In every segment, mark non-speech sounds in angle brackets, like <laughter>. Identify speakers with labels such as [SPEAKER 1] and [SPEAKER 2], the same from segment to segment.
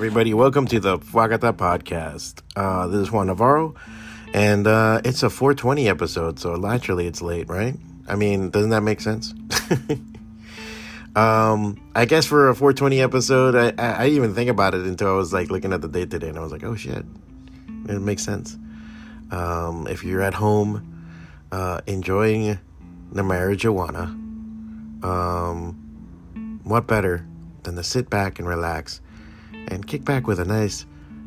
[SPEAKER 1] Everybody, welcome to the Fwacata podcast. Uh, this is Juan Navarro, and uh, it's a 420 episode, so naturally it's late, right? I mean, doesn't that make sense? <laughs> um, I guess for a 420 episode, I, I, I didn't even think about it until I was like looking at the date today, and I was like, oh shit, it makes sense. Um, if you're at home uh, enjoying the marijuana, um, what better than to sit back and relax and kick back with a nice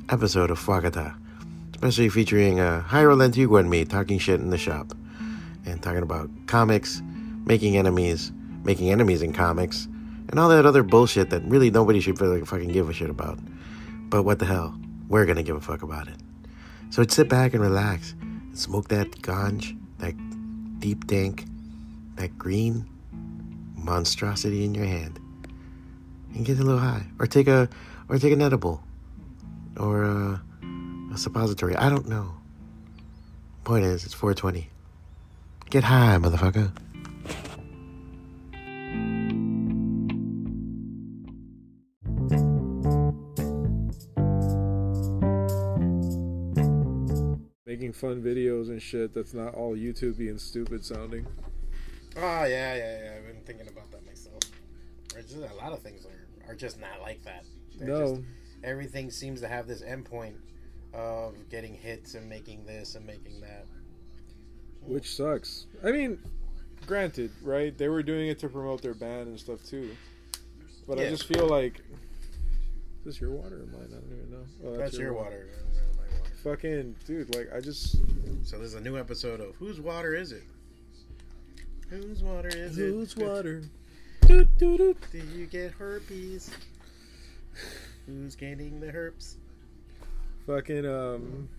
[SPEAKER 1] episode of Fwacata, especially featuring uh, Jayro Lantigua and me talking shit in the shop and talking about comics, making enemies, making enemies in comics, and all that other bullshit that really nobody should really fucking give a shit about. But what the hell? We're gonna give a fuck about it. So sit back and relax and smoke that ganj, that deep dank, that green monstrosity in your hand, and get a little high, or take a or take an edible, or a, a suppository. I don't know. Point is, it's 420. Get high, motherfucker.
[SPEAKER 2] making fun videos and shit that's not all YouTube being stupid sounding.
[SPEAKER 1] Oh yeah, yeah, yeah. I've been thinking about that myself. Or just, a lot of things are, are just not like that. They're
[SPEAKER 2] No.
[SPEAKER 1] just- everything seems to have this endpoint of getting hits and making this and making that.
[SPEAKER 2] Which sucks. I mean, granted, right? They were doing it to promote their band and stuff too. But I just feel like is this your water or mine? I don't even know. Oh,
[SPEAKER 1] That's, your water. my water.
[SPEAKER 2] Fucking dude, like I just
[SPEAKER 1] So there's a new episode of Whose Water Is It? Whose water is
[SPEAKER 2] whose
[SPEAKER 1] it?
[SPEAKER 2] Whose water? Doot, doot, doot.
[SPEAKER 1] Do you get herpes? Who's getting the herpes?
[SPEAKER 2] Fucking um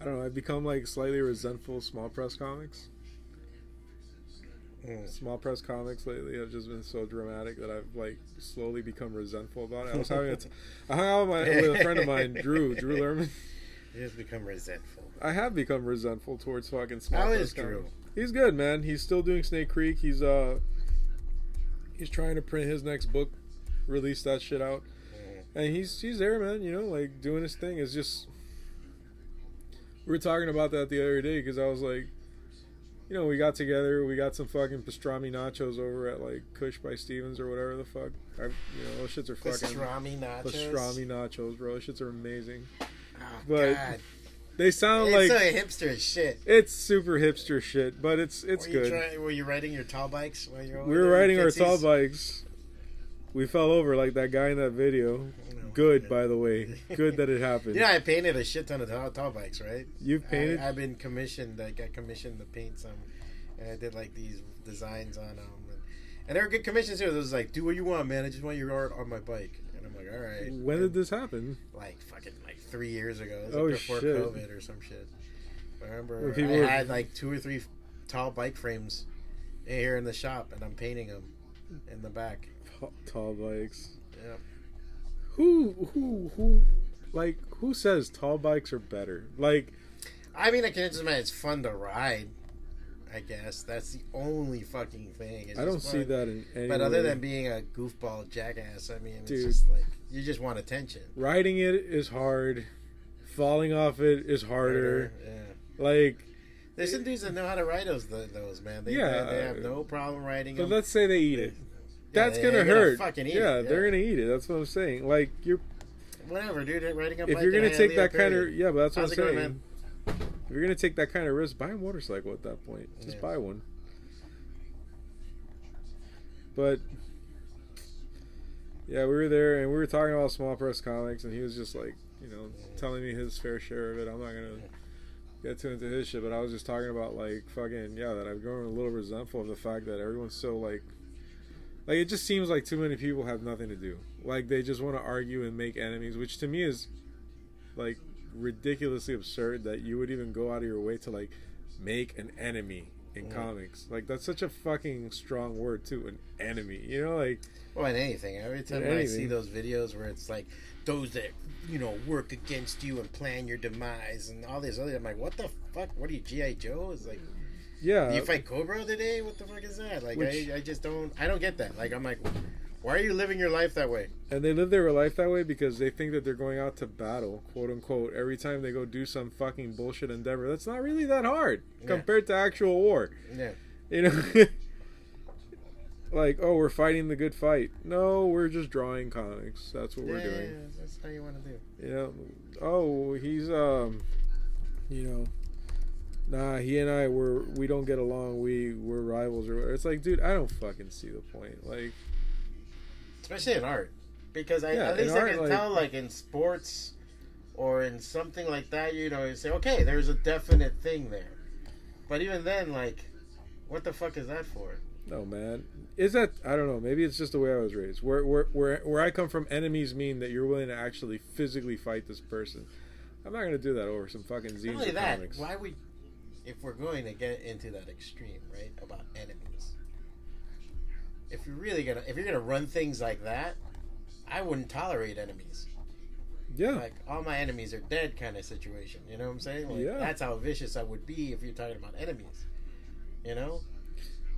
[SPEAKER 2] I don't know, I've become like slightly resentful of small press comics.
[SPEAKER 1] Mm.
[SPEAKER 2] small press comics lately have just been so dramatic that I've like slowly become resentful about it. I was having a t- I hung out with, my, with a friend of mine, <laughs> Drew, Drew Lerman.
[SPEAKER 1] You just become resentful.
[SPEAKER 2] I have become resentful towards fucking small
[SPEAKER 1] How
[SPEAKER 2] press
[SPEAKER 1] is Drew?
[SPEAKER 2] He's good, man. He's still doing Snake Creek. He's uh he's trying to print his next book, release that shit out.
[SPEAKER 1] Mm.
[SPEAKER 2] And he's he's there, man, you know, like doing his thing. It's just we were talking about that the other day because I was like, you know, we got together, we got some fucking pastrami nachos over at like Kush by Stephen's or whatever the fuck. I, you know, those shits are fucking
[SPEAKER 1] Pastrami nachos.
[SPEAKER 2] pastrami nachos, bro. Those shits are amazing.
[SPEAKER 1] Oh,
[SPEAKER 2] But
[SPEAKER 1] God.
[SPEAKER 2] They sound
[SPEAKER 1] It's
[SPEAKER 2] like
[SPEAKER 1] so hipster shit.
[SPEAKER 2] it's super hipster shit, but it's it's
[SPEAKER 1] were you
[SPEAKER 2] good.
[SPEAKER 1] try- were you riding your tall bikes while you were
[SPEAKER 2] we were riding our tall bikes. We fell over like that guy in that video.
[SPEAKER 1] No.
[SPEAKER 2] Good, by the way. Good that it <laughs> happened.
[SPEAKER 1] You know, I painted a shit ton of tall, tall bikes, right?
[SPEAKER 2] You've painted.
[SPEAKER 1] I, I've been commissioned. I got commissioned to paint some, and I did like these designs on them, and, and they were good commissions too. It was like, do what you want, man. I just want your art on my bike, and I'm like, all right.
[SPEAKER 2] when did this happen?
[SPEAKER 1] Like fucking three years ago. It was
[SPEAKER 2] Oh,
[SPEAKER 1] like before
[SPEAKER 2] shit.
[SPEAKER 1] COVID or some shit. I remember I
[SPEAKER 2] were-
[SPEAKER 1] had like two or three tall bike frames here in the shop, and I'm painting them in the back.
[SPEAKER 2] Tall bikes.
[SPEAKER 1] Yeah.
[SPEAKER 2] Who who who like who says tall bikes are better? Like
[SPEAKER 1] I mean, I can just imagine it's fun to ride. I guess that's the only fucking thing. It's
[SPEAKER 2] I don't see that in any
[SPEAKER 1] But other
[SPEAKER 2] way.
[SPEAKER 1] than being a goofball jackass, I mean, it's
[SPEAKER 2] Dude.
[SPEAKER 1] just like you just want attention.
[SPEAKER 2] riding it is hard. Falling off it is harder.
[SPEAKER 1] Yeah.
[SPEAKER 2] Like
[SPEAKER 1] There's some dudes that know how to ride those, those man. They,
[SPEAKER 2] Yeah.
[SPEAKER 1] they, they have no problem riding
[SPEAKER 2] but
[SPEAKER 1] them.
[SPEAKER 2] let's say they eat it.
[SPEAKER 1] Yeah,
[SPEAKER 2] That's gonna hurt.
[SPEAKER 1] fucking eat
[SPEAKER 2] yeah,
[SPEAKER 1] it,
[SPEAKER 2] they're gonna eat it. That's what I'm saying. Like you're
[SPEAKER 1] Whatever, dude. Riding
[SPEAKER 2] if you're gonna take that kind of yeah, but that's what I'm
[SPEAKER 1] going,
[SPEAKER 2] saying. If you're gonna take that kind of risk, buy a motorcycle at that point. Just
[SPEAKER 1] Yeah.
[SPEAKER 2] buy one. But yeah, we were there and we were talking about small press comics, and he was just like, you know, telling me his fair share of it. I'm not gonna get too into his shit, but I was just talking about like fucking yeah, that I've grown a little resentful of the fact that everyone's so like. Like it just seems like too many people have nothing to do. Like they just want to argue and make enemies, which to me is like ridiculously absurd that you would even go out of your way to like make an enemy in
[SPEAKER 1] Yeah.
[SPEAKER 2] comics. Like that's such a fucking strong word too, an enemy. You know, like
[SPEAKER 1] Well, in anything. Every time
[SPEAKER 2] In
[SPEAKER 1] I see those videos where it's like those that you know work against you and plan your demise and all this other, I'm like, what the fuck? What are you, GI Joe? It's like
[SPEAKER 2] yeah,
[SPEAKER 1] you fight Cobra today? What the fuck is that? Like,
[SPEAKER 2] Which-
[SPEAKER 1] I, I just don't, I don't get that. Like, I'm like, Why are you living your life that way?
[SPEAKER 2] And they live their life that way because they think that they're going out to battle, quote unquote, every time they go do some fucking bullshit endeavor. That's not really that hard
[SPEAKER 1] Yeah.
[SPEAKER 2] compared to actual war.
[SPEAKER 1] Yeah.
[SPEAKER 2] You know? <laughs> like, oh, we're fighting the good fight. No, we're just drawing comics. That's what we're doing.
[SPEAKER 1] yeah, that's how you want to do.
[SPEAKER 2] You know, oh, he's um, you know, nah, he and I were we don't get along. We we're rivals or whatever. It's like, dude, I don't fucking see the point. Like,
[SPEAKER 1] Especially in art, because I,
[SPEAKER 2] Yeah,
[SPEAKER 1] at least I
[SPEAKER 2] art,
[SPEAKER 1] can
[SPEAKER 2] like-
[SPEAKER 1] tell, like in sports or in something like that, you know, you say, okay, there's a definite thing there. But even then, like, what the fuck is that for?
[SPEAKER 2] no, man, is that I don't know. Maybe it's just the way I was raised. Where where where where I come from, enemies mean that you're willing to actually physically fight this person. I'm not gonna do that over some fucking
[SPEAKER 1] Not
[SPEAKER 2] zines
[SPEAKER 1] only that,
[SPEAKER 2] comics.
[SPEAKER 1] why we, if we're going to get into that extreme, right, about enemies. If you're really gonna, if you're gonna run things like that, I wouldn't tolerate enemies.
[SPEAKER 2] Yeah,
[SPEAKER 1] Like all my enemies are dead, kind of situation. You know what I'm saying? Like,
[SPEAKER 2] Yeah.
[SPEAKER 1] That's how vicious I would be if you're talking about enemies. You know,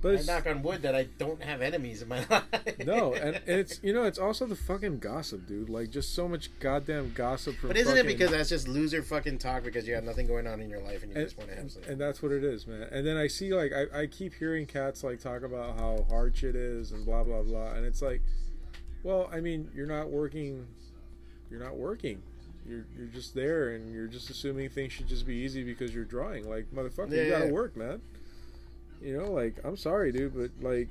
[SPEAKER 2] but
[SPEAKER 1] I knock on wood that I don't have enemies in my <laughs> life.
[SPEAKER 2] no, and, it's you know it's also the fucking gossip, dude. Like just so much goddamn gossip from.
[SPEAKER 1] But isn't it because that's just loser fucking talk because you have nothing going on in your life and you
[SPEAKER 2] and,
[SPEAKER 1] just want to have some?
[SPEAKER 2] and that's what it is, man. And then I see like I, I keep hearing cats like talk about how hard shit is and blah blah blah, and it's like, well, I mean, you're not working, you're not working. You're, you're just there and you're just assuming things should just be easy because you're drawing. Like motherfucker, you gotta work, man. You know, like I'm sorry, dude, but like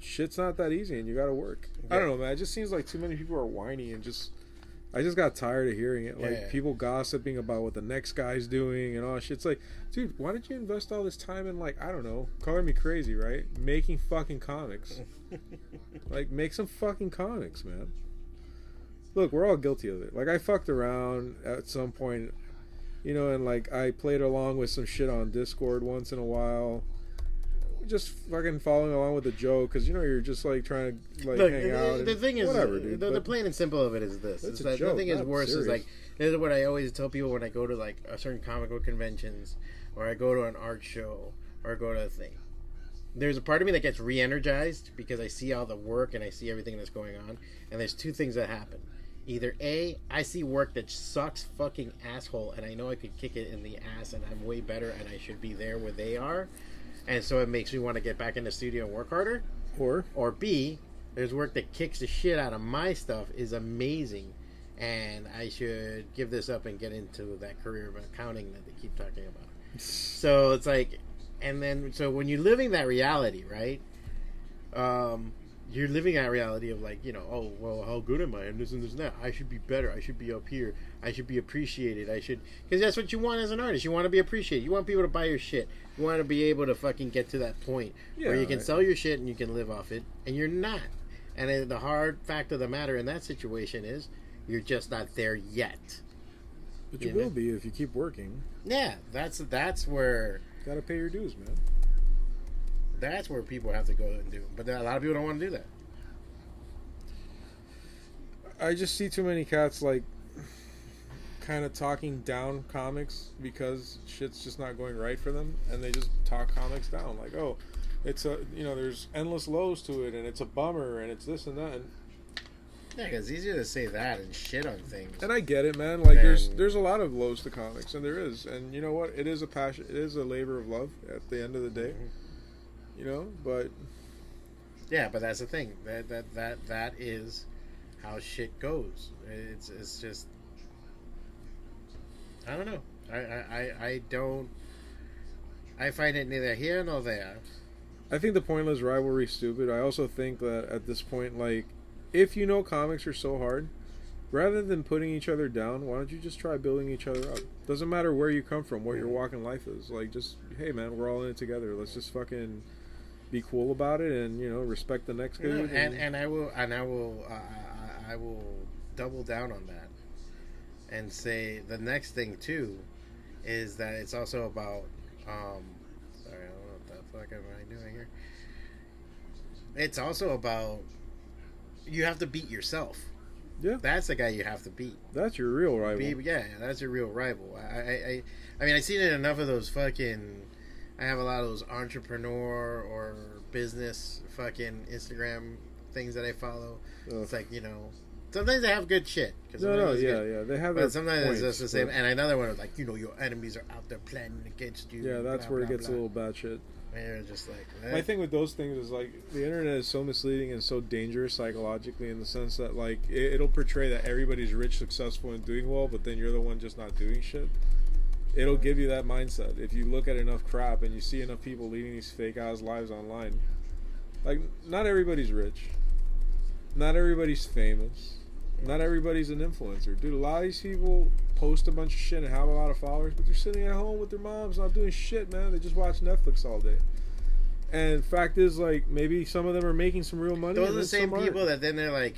[SPEAKER 2] shit's not that easy and you gotta work. I don't know, man. It just seems like too many people are whiny and just I just got tired of hearing it. Like
[SPEAKER 1] Yeah.
[SPEAKER 2] people gossiping about what the next guy's doing and all that shit. It's like, dude, why did you invest all this time in like I don't know, color me crazy, right? Making fucking comics. <laughs> like make some fucking comics, man. Look, we're all guilty of it. Like I fucked around at some point, you know, and like I played along with some shit on Discord once in a while. Just fucking following along with the joke because you know you're just like trying to like
[SPEAKER 1] Look,
[SPEAKER 2] hang
[SPEAKER 1] the,
[SPEAKER 2] out.
[SPEAKER 1] the thing is,
[SPEAKER 2] whatever, dude.
[SPEAKER 1] the, the plain and simple of it is this:
[SPEAKER 2] It's
[SPEAKER 1] that
[SPEAKER 2] joke,
[SPEAKER 1] nothing is worse. Is like this is what I always tell people when I go to like a certain comic book conventions, or I go to an art show, or I go to a thing. There's a part of me that gets re-energized because I see all the work and I see everything that's going on, and there's two things that happen. Either A, I see work that sucks fucking asshole, and I know I could kick it in the ass, and I'm way better, and I should be there where they are, and so it makes me want to get back in the studio and work harder
[SPEAKER 2] or
[SPEAKER 1] or B, there's work that kicks the shit out of my stuff is amazing, and I should give this up and get into that career of accounting that they keep talking about. <laughs> So it's like, and then so when you're living that reality, right? Um, you're living that reality of like, you know, oh well, how good am I? And this and this and that. I should be better. I should be up here. I should be appreciated. I should because that's what you want as an artist. You want to be appreciated. You want people to buy your shit. You want to be able to fucking get to that point where you can sell your shit and you can live off it, and you're not. And the hard fact of the matter in that situation is you're just not there yet.
[SPEAKER 2] but you
[SPEAKER 1] you
[SPEAKER 2] will
[SPEAKER 1] know?
[SPEAKER 2] be if you keep working.
[SPEAKER 1] Yeah, that's that's where
[SPEAKER 2] Gotta pay your dues, man.
[SPEAKER 1] That's where people have to go and do. But a lot of people don't want to do that.
[SPEAKER 2] I just see too many cats like kind of talking down comics because shit's just not going right for them, and they just talk comics down. Like, oh, it's a you know, there's endless lows to it, and it's a bummer, and it's this and that. And,
[SPEAKER 1] Yeah, because it's easier to say that and shit on things.
[SPEAKER 2] and I get it, man. Like, there's there's a lot of lows to comics, and there is, and you know what? It is a passion. It is a labor of love at the end of the day. Mm-hmm. You know, but
[SPEAKER 1] Yeah, but that's the thing. That that that that is how shit goes. It's it's just I don't know. I I, I, I don't I find it neither here nor there.
[SPEAKER 2] I think the pointless rivalry is stupid. I also think that at this point, like, if you know comics are so hard, rather than putting each other down, why don't you just try building each other up? Doesn't matter where you come from, what your walk in life is. Like, just hey, man, we're all in it together. Let's just fucking be cool about it, and you know, respect the next
[SPEAKER 1] You know,
[SPEAKER 2] dude.
[SPEAKER 1] and and I will and I will uh, I, I will double down on that and say the next thing too is that it's also about um sorry I don't know what the fuck am I doing here. It's also about you have to beat yourself.
[SPEAKER 2] Yeah.
[SPEAKER 1] that's the guy you have to beat.
[SPEAKER 2] that's your real rival.
[SPEAKER 1] Be, yeah, that's your real rival. I, I, I, I mean, I've seen it enough of those fucking I have a lot of those entrepreneur or business fucking Instagram things that I follow.
[SPEAKER 2] Ugh.
[SPEAKER 1] It's like you know, sometimes they have good shit. 'cause
[SPEAKER 2] No, no, yeah,
[SPEAKER 1] good.
[SPEAKER 2] yeah. They have
[SPEAKER 1] But sometimes
[SPEAKER 2] points,
[SPEAKER 1] it's just the same. And another one was like, you know, your enemies are out there planning against you.
[SPEAKER 2] Yeah, that's
[SPEAKER 1] blah,
[SPEAKER 2] where it gets
[SPEAKER 1] blah.
[SPEAKER 2] a little bad shit.
[SPEAKER 1] And you're just like, eh.
[SPEAKER 2] My thing with those things is like the internet is so misleading and so dangerous psychologically in the sense that like it, it'll portray that everybody's rich, successful, and doing well, but then you're the one just not doing shit. It'll give you that mindset if you look at enough crap and you see enough people leading these fake ass lives online. Like, not everybody's rich. Not everybody's famous. Not everybody's an influencer. Dude, a lot of these people post a bunch of shit and have a lot of followers, but they're sitting at home with their moms not doing shit, man. They just watch Netflix all day. And fact is, like, maybe some of them are making some real money.
[SPEAKER 1] Those are the same
[SPEAKER 2] aren't.
[SPEAKER 1] people that then they're like,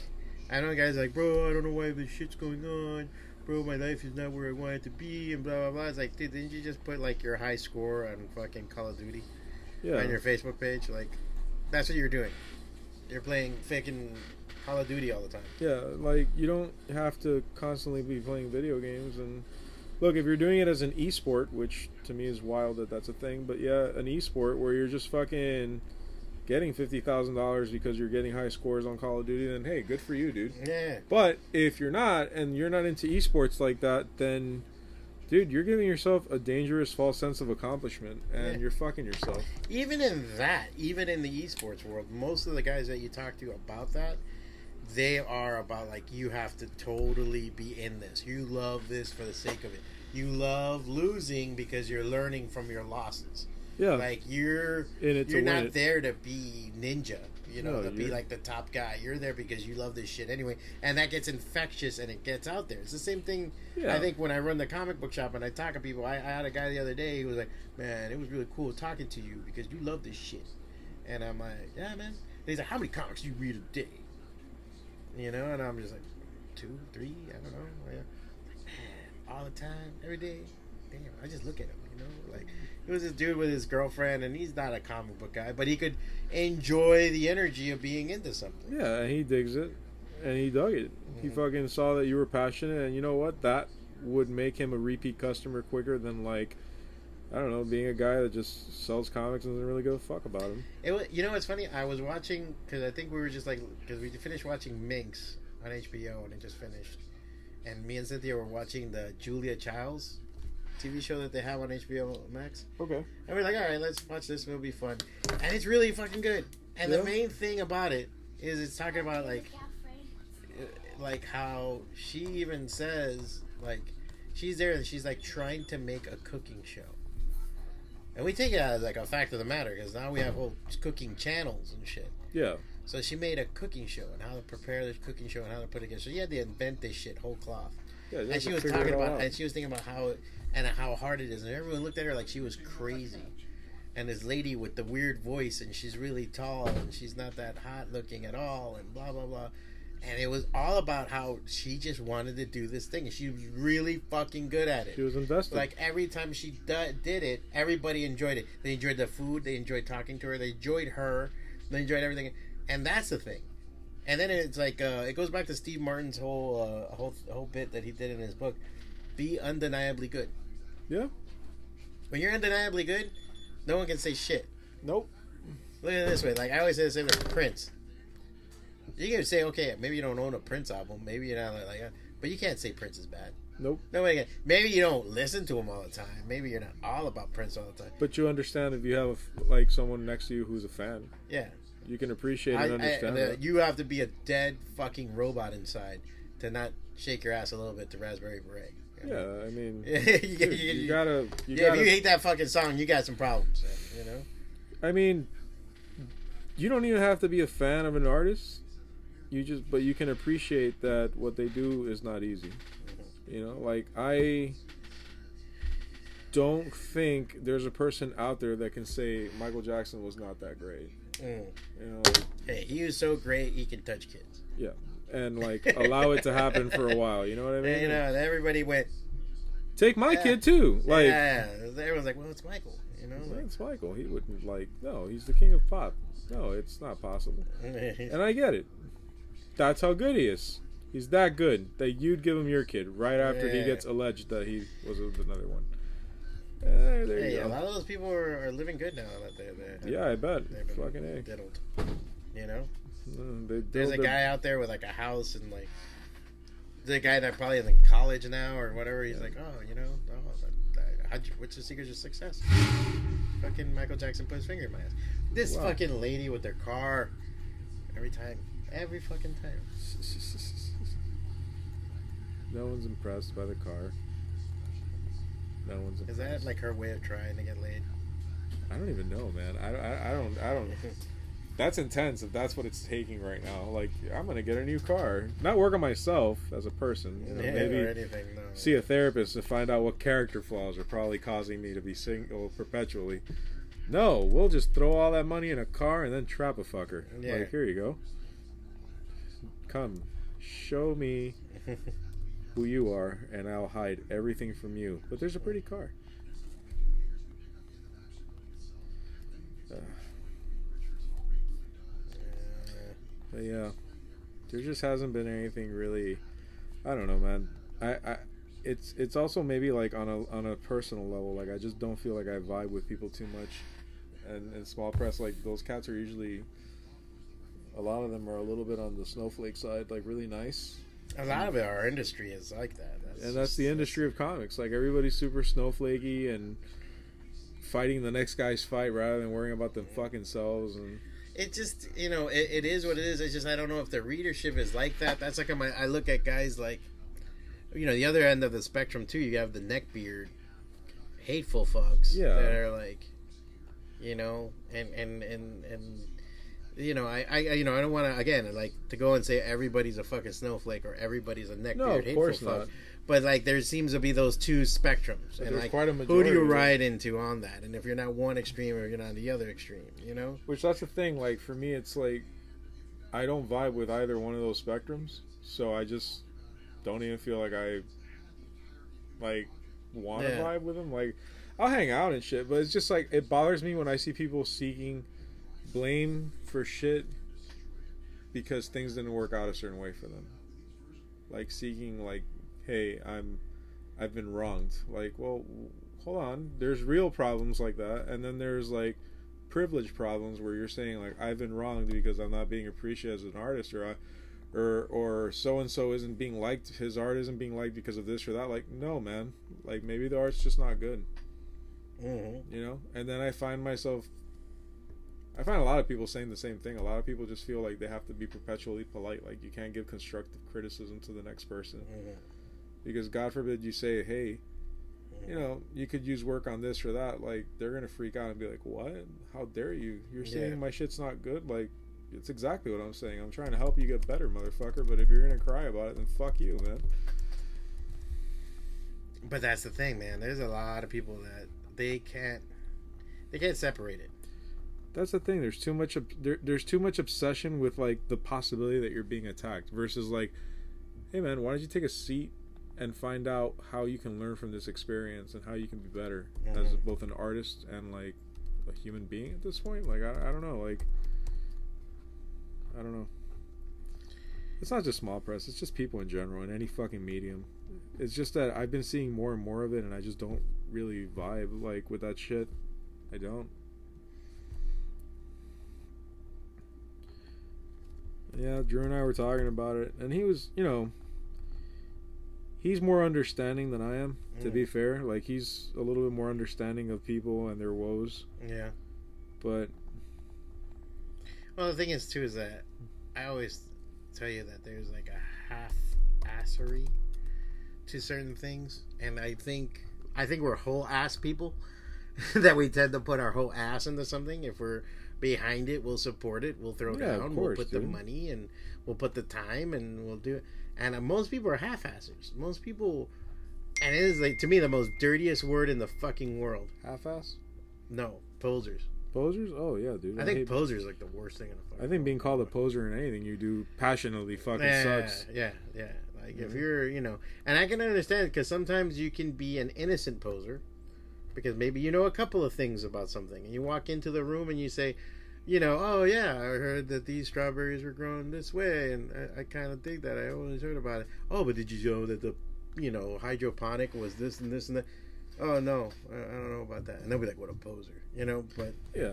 [SPEAKER 1] I don't know guys like, bro, I don't know why this shit's going on. Bro, my life is not where I want it to be, and blah blah blah. It's like, dude, didn't you just put like your high score on fucking Call of Duty
[SPEAKER 2] yeah.
[SPEAKER 1] on your Facebook page? Like, that's what you're doing. You're playing fucking Call of Duty all the time.
[SPEAKER 2] Yeah, like you don't have to constantly be playing video games. And look, if you're doing it as an esport, which to me is wild that that's a thing, but yeah, an esport where you're just fucking getting fifty thousand dollars because you're getting high scores on Call of Duty, then hey, good for you, dude.
[SPEAKER 1] Yeah.
[SPEAKER 2] But if you're not and you're not into esports like that, then dude, you're giving yourself a dangerous false sense of accomplishment and
[SPEAKER 1] Yeah.
[SPEAKER 2] you're fucking yourself.
[SPEAKER 1] Even in that, even in the esports world, most of the guys that you talk to about that, they are about like you have to totally be in this. You love this for the sake of it. You love losing because you're learning from your losses.
[SPEAKER 2] Yeah.
[SPEAKER 1] Like you're
[SPEAKER 2] in it
[SPEAKER 1] you're not
[SPEAKER 2] it.
[SPEAKER 1] there to be ninja, you know,
[SPEAKER 2] No,
[SPEAKER 1] to be like the top guy. You're there because you love this shit anyway, and that gets infectious and it gets out there. It's the same thing.
[SPEAKER 2] Yeah.
[SPEAKER 1] I think when I run the comic book shop and I talk to people, I, I had a guy the other day who was like, "Man, it was really cool talking to you because you love this shit," and I'm like, "Yeah, man." And he's like, "How many comics do you read a day?" You know, and I'm just like, two, three, I don't know. Yeah. Man, all the time, every day. Damn, I just look at him, you know, like it was this dude with his girlfriend, and he's not a comic book guy, but he could enjoy the energy of being into something.
[SPEAKER 2] Yeah, and he digs it, and he dug it. He
[SPEAKER 1] Mhm.
[SPEAKER 2] fucking saw that you were passionate, and you know what? That would make him a repeat customer quicker than like, I don't know, being a guy that just sells comics and doesn't really give a fuck about them.
[SPEAKER 1] It was, you know, what's funny? I was watching because I think we were just like because we finished watching Minx on HBO and it just finished, and me and Cynthia were watching the Julia Childs TV show that they have on HBO Max.
[SPEAKER 2] Okay.
[SPEAKER 1] And we're like, all right, let's watch this. It'll be fun. And it's really fucking good. And
[SPEAKER 2] Yeah.
[SPEAKER 1] the main thing about it is it's talking about like, like how she even says like, she's there and she's like trying to make a cooking show. And we take it as like a fact of the matter because now we have whole cooking channels and shit.
[SPEAKER 2] Yeah.
[SPEAKER 1] So she made a cooking show and how to prepare this cooking show and how to put it together. So you had to invent this shit whole cloth
[SPEAKER 2] Yeah.
[SPEAKER 1] and she was talking about and she was thinking about how and how hard it is and everyone looked at her like she was crazy and this lady with the weird voice and she's really tall and she's not that hot looking at all and blah blah blah and it was all about how she just wanted to do this thing and she was really fucking good at it
[SPEAKER 2] she was invested.
[SPEAKER 1] like every time she d- did it everybody enjoyed it they enjoyed the food they enjoyed talking to her they enjoyed her they enjoyed everything and that's the thing and then it's like uh, it goes back to Steve Martin's whole uh, whole whole bit that he did in his book. Be undeniably good.
[SPEAKER 2] Yeah.
[SPEAKER 1] When you're undeniably good, no one can say shit.
[SPEAKER 2] Nope.
[SPEAKER 1] Look at it this way. Like I always say the same thing. Prince. You can say, okay, maybe you don't own a Prince album, maybe you're not like, that, but you can't say Prince is bad.
[SPEAKER 2] Nope.
[SPEAKER 1] Nobody can. Maybe you don't listen to him all the time. Maybe you're not all about Prince all the time.
[SPEAKER 2] But you understand if you have like someone next to you who's a fan,
[SPEAKER 1] Yeah.
[SPEAKER 2] you can appreciate
[SPEAKER 1] I,
[SPEAKER 2] and
[SPEAKER 1] I,
[SPEAKER 2] understand
[SPEAKER 1] the-
[SPEAKER 2] that.
[SPEAKER 1] you have to be a dead fucking robot inside to not shake your ass a little bit to Raspberry Beret.
[SPEAKER 2] Yeah. I mean, <laughs>
[SPEAKER 1] you,
[SPEAKER 2] dude,
[SPEAKER 1] you-
[SPEAKER 2] you gotta. You
[SPEAKER 1] yeah,
[SPEAKER 2] gotta.
[SPEAKER 1] if you hate that fucking song, you got some problems. You know.
[SPEAKER 2] I mean, you don't even have to be a fan of an artist. You just, but you can appreciate that what they do is not easy. You know, like I don't think there's a person out there that can say Michael Jackson was not that great.
[SPEAKER 1] Mm.
[SPEAKER 2] You know,
[SPEAKER 1] Hey, he was so great he can touch kids.
[SPEAKER 2] And like allow it to happen for a while. You know what I <laughs> mean?
[SPEAKER 1] you know, and everybody went.
[SPEAKER 2] Take my
[SPEAKER 1] Yeah.
[SPEAKER 2] kid too. Like,
[SPEAKER 1] yeah, everyone's like, well, it's Michael. You know. Like,
[SPEAKER 2] it's Michael. He wouldn't like. No, he's the king of pop. No, it's not possible. <laughs> And I get it. That's how good he is. He's that good that you'd give him your kid right after he gets alleged that he was with another one. Eh, there
[SPEAKER 1] Hey,
[SPEAKER 2] you
[SPEAKER 1] a lot of those people are, are living good now that they're there.
[SPEAKER 2] Yeah, I bet. Fucking a.
[SPEAKER 1] diddled. You know,
[SPEAKER 2] Mm,
[SPEAKER 1] there's a guy out there with like a house and like the guy that probably is in college now or whatever. He's like, oh, you know, oh, uh, how'd you, what's the secret to success? fucking Michael Jackson put his finger in my ass. This
[SPEAKER 2] Wow.
[SPEAKER 1] fucking lady with their car every time, every fucking time. <laughs>
[SPEAKER 2] No one's impressed by the car. No one's
[SPEAKER 1] Is that like her way of trying to get laid?
[SPEAKER 2] I don't even know, man. I, I, I don't I don't. <laughs> That's intense. If that's what it's taking right now, like I'm gonna get a new car. Not work on myself as a person. You know,
[SPEAKER 1] Yeah,
[SPEAKER 2] maybe
[SPEAKER 1] or anything. No.
[SPEAKER 2] see a therapist to find out what character flaws are probably causing me to be single perpetually. No, we'll just throw all that money in a car and then trap a fucker.
[SPEAKER 1] Yeah.
[SPEAKER 2] Like here you go. Come, show me <laughs> who you are, and I'll hide everything from you. But there's a pretty car. Uh, but yeah, there just hasn't been anything really. I don't know, man. I, I it's it's also maybe like on a on a personal level. Like I just don't feel like I vibe with people too much, and in small press, like those cats are usually. A lot of them are a little bit on the snowflake side, like really nice,
[SPEAKER 1] A lot of it, our industry is like that. That's
[SPEAKER 2] and that's the industry of comics. Like everybody's super snowflakey and fighting the next guy's fight rather than worrying about them fucking selves. And
[SPEAKER 1] It just, you know, it, it is what it is. It's just I don't know if the readership is like that. That's like my. I look at guys like, you know, the other end of the spectrum too. You have the neckbeard, hateful fucks
[SPEAKER 2] Yeah.
[SPEAKER 1] that are like, you know, and and and and. You know, I, I, you know, I don't want to again like to go and say everybody's a fucking snowflake or everybody's a neckbeard
[SPEAKER 2] no, of
[SPEAKER 1] hateful
[SPEAKER 2] course
[SPEAKER 1] fuck.
[SPEAKER 2] not.
[SPEAKER 1] But like, there seems to be those two spectrums,
[SPEAKER 2] But
[SPEAKER 1] and like, who do you ride into on that? And if you're not one extreme or you're not the other extreme, you know?
[SPEAKER 2] Which that's the thing. Like for me, it's like I don't vibe with either one of those spectrums, so I just don't even feel like I like want to
[SPEAKER 1] Yeah.
[SPEAKER 2] vibe with them. Like I'll hang out and shit, but it's just like it bothers me when I see people seeking blame for shit because things didn't work out a certain way for them. Like seeking like, hey, I'm I've been wronged. Like, well, hold on. There's real problems like that, and then there's like privilege problems where you're saying like I've been wronged because I'm not being appreciated as an artist, or I, or or so and so isn't being liked. His art isn't being liked because of this or that. Like, no, man. Like maybe the art's just not good,
[SPEAKER 1] Mm-hmm.
[SPEAKER 2] you know. And then I find myself. I find a lot of people saying the same thing. A lot of people just feel like they have to be perpetually polite. Like you can't give constructive criticism to the next person
[SPEAKER 1] Mm-hmm.
[SPEAKER 2] Because God forbid you say, "Hey, mm-hmm. you know, you could use work on this or that." Like they're gonna freak out and be like, "What? How dare you? You're saying
[SPEAKER 1] Yeah.
[SPEAKER 2] my shit's not good?" Like it's exactly what I'm saying. I'm trying to help you get better, motherfucker. But if you're gonna cry about it, then fuck you, man.
[SPEAKER 1] But that's the thing, man. There's a lot of people that they can't they can't separate it.
[SPEAKER 2] That's the thing. There's too much. There, there's too much obsession with like the possibility that you're being attacked versus like, hey man, why don't you take a seat and find out how you can learn from this experience and how you can be better as
[SPEAKER 1] Mhm.
[SPEAKER 2] both an artist and like a human being at this point. Like I, I don't know. Like I don't know. It's not just small press. It's just people in general in any fucking medium. It's just that I've been seeing more and more of it, and I just don't really vibe like with that shit. I don't. Yeah, Drew and I were talking about it, and he was, you know, he's more understanding than I am. To
[SPEAKER 1] Mm.
[SPEAKER 2] be fair, like he's a little bit more understanding of people and their woes.
[SPEAKER 1] Yeah.
[SPEAKER 2] But
[SPEAKER 1] Well, the thing is too is that I always tell you that there's like a half assery to certain things, and I think I think we're whole ass people <laughs> that we tend to put our whole ass into something. If we're behind it, we'll support it. We'll throw
[SPEAKER 2] Yeah,
[SPEAKER 1] down.
[SPEAKER 2] course,
[SPEAKER 1] we'll put the money and we'll put the time and we'll do it. And uh, most people are half assers. Most people, and it is like to me the most dirtiest word in the fucking world.
[SPEAKER 2] half-ass
[SPEAKER 1] No, posers.
[SPEAKER 2] posers. Oh yeah, dude.
[SPEAKER 1] I think
[SPEAKER 2] hate-
[SPEAKER 1] poser is like the worst thing in the fucking
[SPEAKER 2] I think being called a poser in anything you do passionately fucking
[SPEAKER 1] yeah,
[SPEAKER 2] sucks.
[SPEAKER 1] Yeah, yeah. Like if
[SPEAKER 2] Mhm.
[SPEAKER 1] you're, you know, and I can understand because sometimes you can be an innocent poser because maybe you know a couple of things about something, and you walk into the room and you say, you know, oh yeah, I heard that these strawberries were grown this way, and I, I kind of dig that. I always heard about it. Oh, but did you know that the, you know, hydroponic was this and this and that? oh no, I, I don't know about that, and they'll be like, what a poser, you know. But
[SPEAKER 2] Yeah.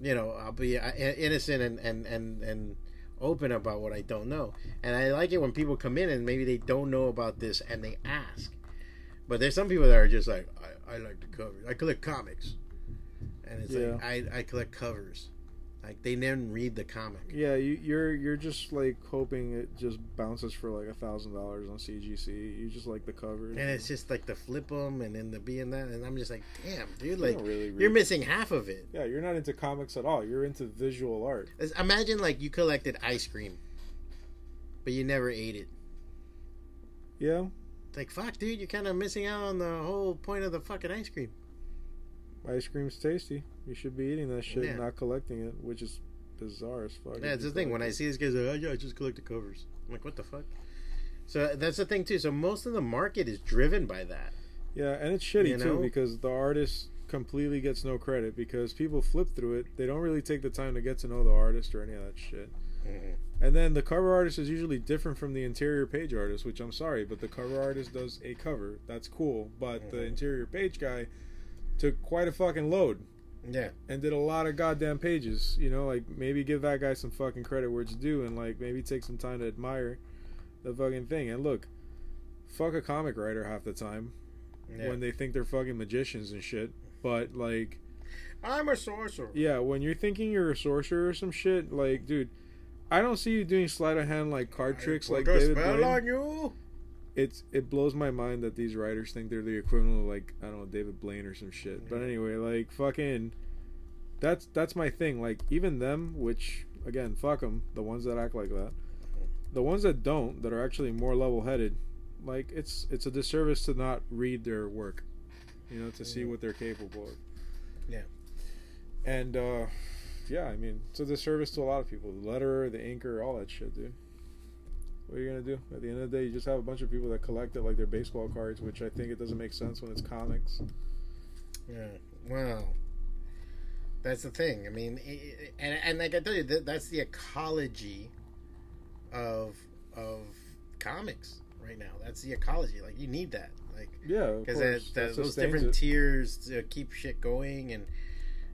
[SPEAKER 1] you know, I'll be innocent and and and and open about what I don't know. And I like it when people come in and maybe they don't know about this and they ask. But there's some people that are just like, I, I like to cover. I collect comics, and it's
[SPEAKER 2] Yeah.
[SPEAKER 1] like I I collect covers. Like they didn't read the comic.
[SPEAKER 2] Yeah, you, you're you're just like hoping it just bounces for like a thousand dollars on CGC. You just like the cover.
[SPEAKER 1] And it's just like the flip them and then the be in that, and I'm just like, damn, dude, like
[SPEAKER 2] don't really
[SPEAKER 1] you're missing half of it.
[SPEAKER 2] Yeah, you're not into comics at all. You're into visual art.
[SPEAKER 1] Imagine like you collected ice cream, but you never ate it.
[SPEAKER 2] Yeah,
[SPEAKER 1] It's like fuck, dude, you're kind of missing out on the whole point of the fucking ice cream.
[SPEAKER 2] Ice cream's tasty. You should be eating that shit,
[SPEAKER 1] Yeah.
[SPEAKER 2] not collecting it, which is bizarre as fuck.
[SPEAKER 1] Yeah, it's the thing. When I see these guys, like, oh yeah, I just collect the covers. I'm like, what the fuck? So that's the thing too. So most of the market is driven by that.
[SPEAKER 2] Yeah, and it's shitty
[SPEAKER 1] You
[SPEAKER 2] too because the artist completely gets no credit because people flip through it. They don't really take the time to get to know the artist or any of that shit. And then the cover artist is usually different from the interior page artist, which I'm sorry, but the cover artist does a cover. That's cool. But the
[SPEAKER 1] Mhm.
[SPEAKER 2] interior page guy took quite a fucking load
[SPEAKER 1] Yeah,
[SPEAKER 2] and did a lot of goddamn pages. You know, like maybe give that guy some fucking credit where it's due and like maybe take some time to admire the fucking thing. And look, fuck a comic writer half the time
[SPEAKER 1] yeah.
[SPEAKER 2] when they think they're fucking magicians and shit. But like,
[SPEAKER 1] I'm a sorcerer.
[SPEAKER 2] yeah, when you're thinking you're a sorcerer or some shit, like, dude, I don't see you doing sleight of hand like card tricks like David
[SPEAKER 1] spell
[SPEAKER 2] Blaine.
[SPEAKER 1] on you.
[SPEAKER 2] It's it blows my mind that these writers think they're the equivalent of like I don't know David Blaine or some shit. But anyway, like fucking, that's that's my thing. Like even them, which again, fuck them, the ones that act like that, the ones that don't, that are actually more level headed, like it's it's a disservice to not read their work, you know, to see what they're capable of.
[SPEAKER 1] Yeah.
[SPEAKER 2] And uh yeah, I mean, it's a disservice to a lot of people. The letterer, the inker, all that shit, dude. What are you gonna do? At the end of the day, you just have a bunch of people that collect it like their baseball cards, which I think it doesn't make sense when it's comics.
[SPEAKER 1] Yeah. Well, that's the thing. I mean, i- i- and and like I tell you, that, that's the ecology of of comics right now. That's the ecology. Like you need that. Like
[SPEAKER 2] Yeah,
[SPEAKER 1] because
[SPEAKER 2] course.
[SPEAKER 1] that,
[SPEAKER 2] That
[SPEAKER 1] those different
[SPEAKER 2] it.
[SPEAKER 1] tiers to keep shit going and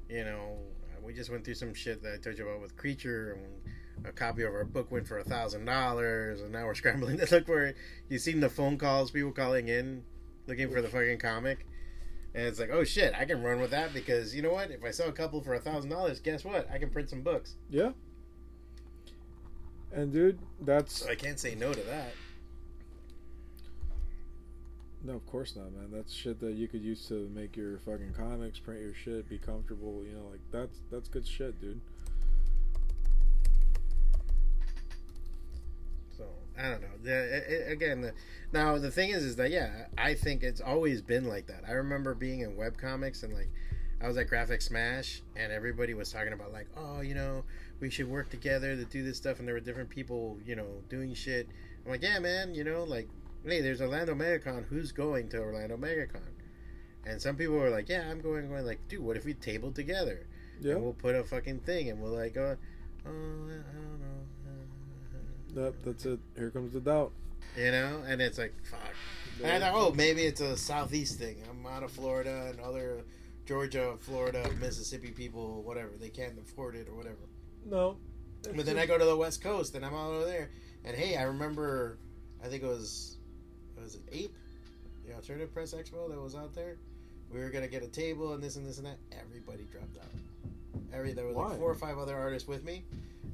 [SPEAKER 1] you know we just went through some shit that i told you about with creature and a copy of our book went for a thousand dollars and now we're <laughs> scrambling to look for it you seen the phone calls people calling in looking for the fucking comic and it's like oh shit i can run with that because you know what if i sell a couple for a thousand dollars guess what i can print some books
[SPEAKER 2] Yeah. And dude, that's
[SPEAKER 1] so i can't say no to that
[SPEAKER 2] no, of course not, man. That's shit that you could use to make your fucking comics, print your shit, be comfortable. You know, like that's that's good shit, dude.
[SPEAKER 1] I don't know. The, i- i- again, the, now the thing is, is that yeah, I think it's always been like that. I remember being in webcomics and like I was at Graphic Smash, and everybody was talking about like, oh, you know, we should work together to do this stuff, and there were different people, you know, doing shit. I'm like, yeah, man, you know, like, hey, there's Orlando MegaCon. Who's going to Orlando MegaCon? And some people were like, yeah, I'm going. Going like, dude, what if we table together?
[SPEAKER 2] Yeah.
[SPEAKER 1] And we'll put a fucking thing, and we'll like, uh, oh, I don't know.
[SPEAKER 2] That that's it. Here comes the doubt.
[SPEAKER 1] You know, and it's like fuck. And I thought, oh, maybe it's a southeast thing. I'm out of Florida and other Georgia, Florida, Mississippi people, whatever. They can't afford it or whatever.
[SPEAKER 2] No.
[SPEAKER 1] But then I go to the West Coast and I'm all over there. And hey, I remember, I think it was, it was it Ape, the Alternative Press Expo that was out there. We were gonna get a table and this and this and that. Everybody dropped out. Every there was
[SPEAKER 2] Why?
[SPEAKER 1] like four or five other artists with me,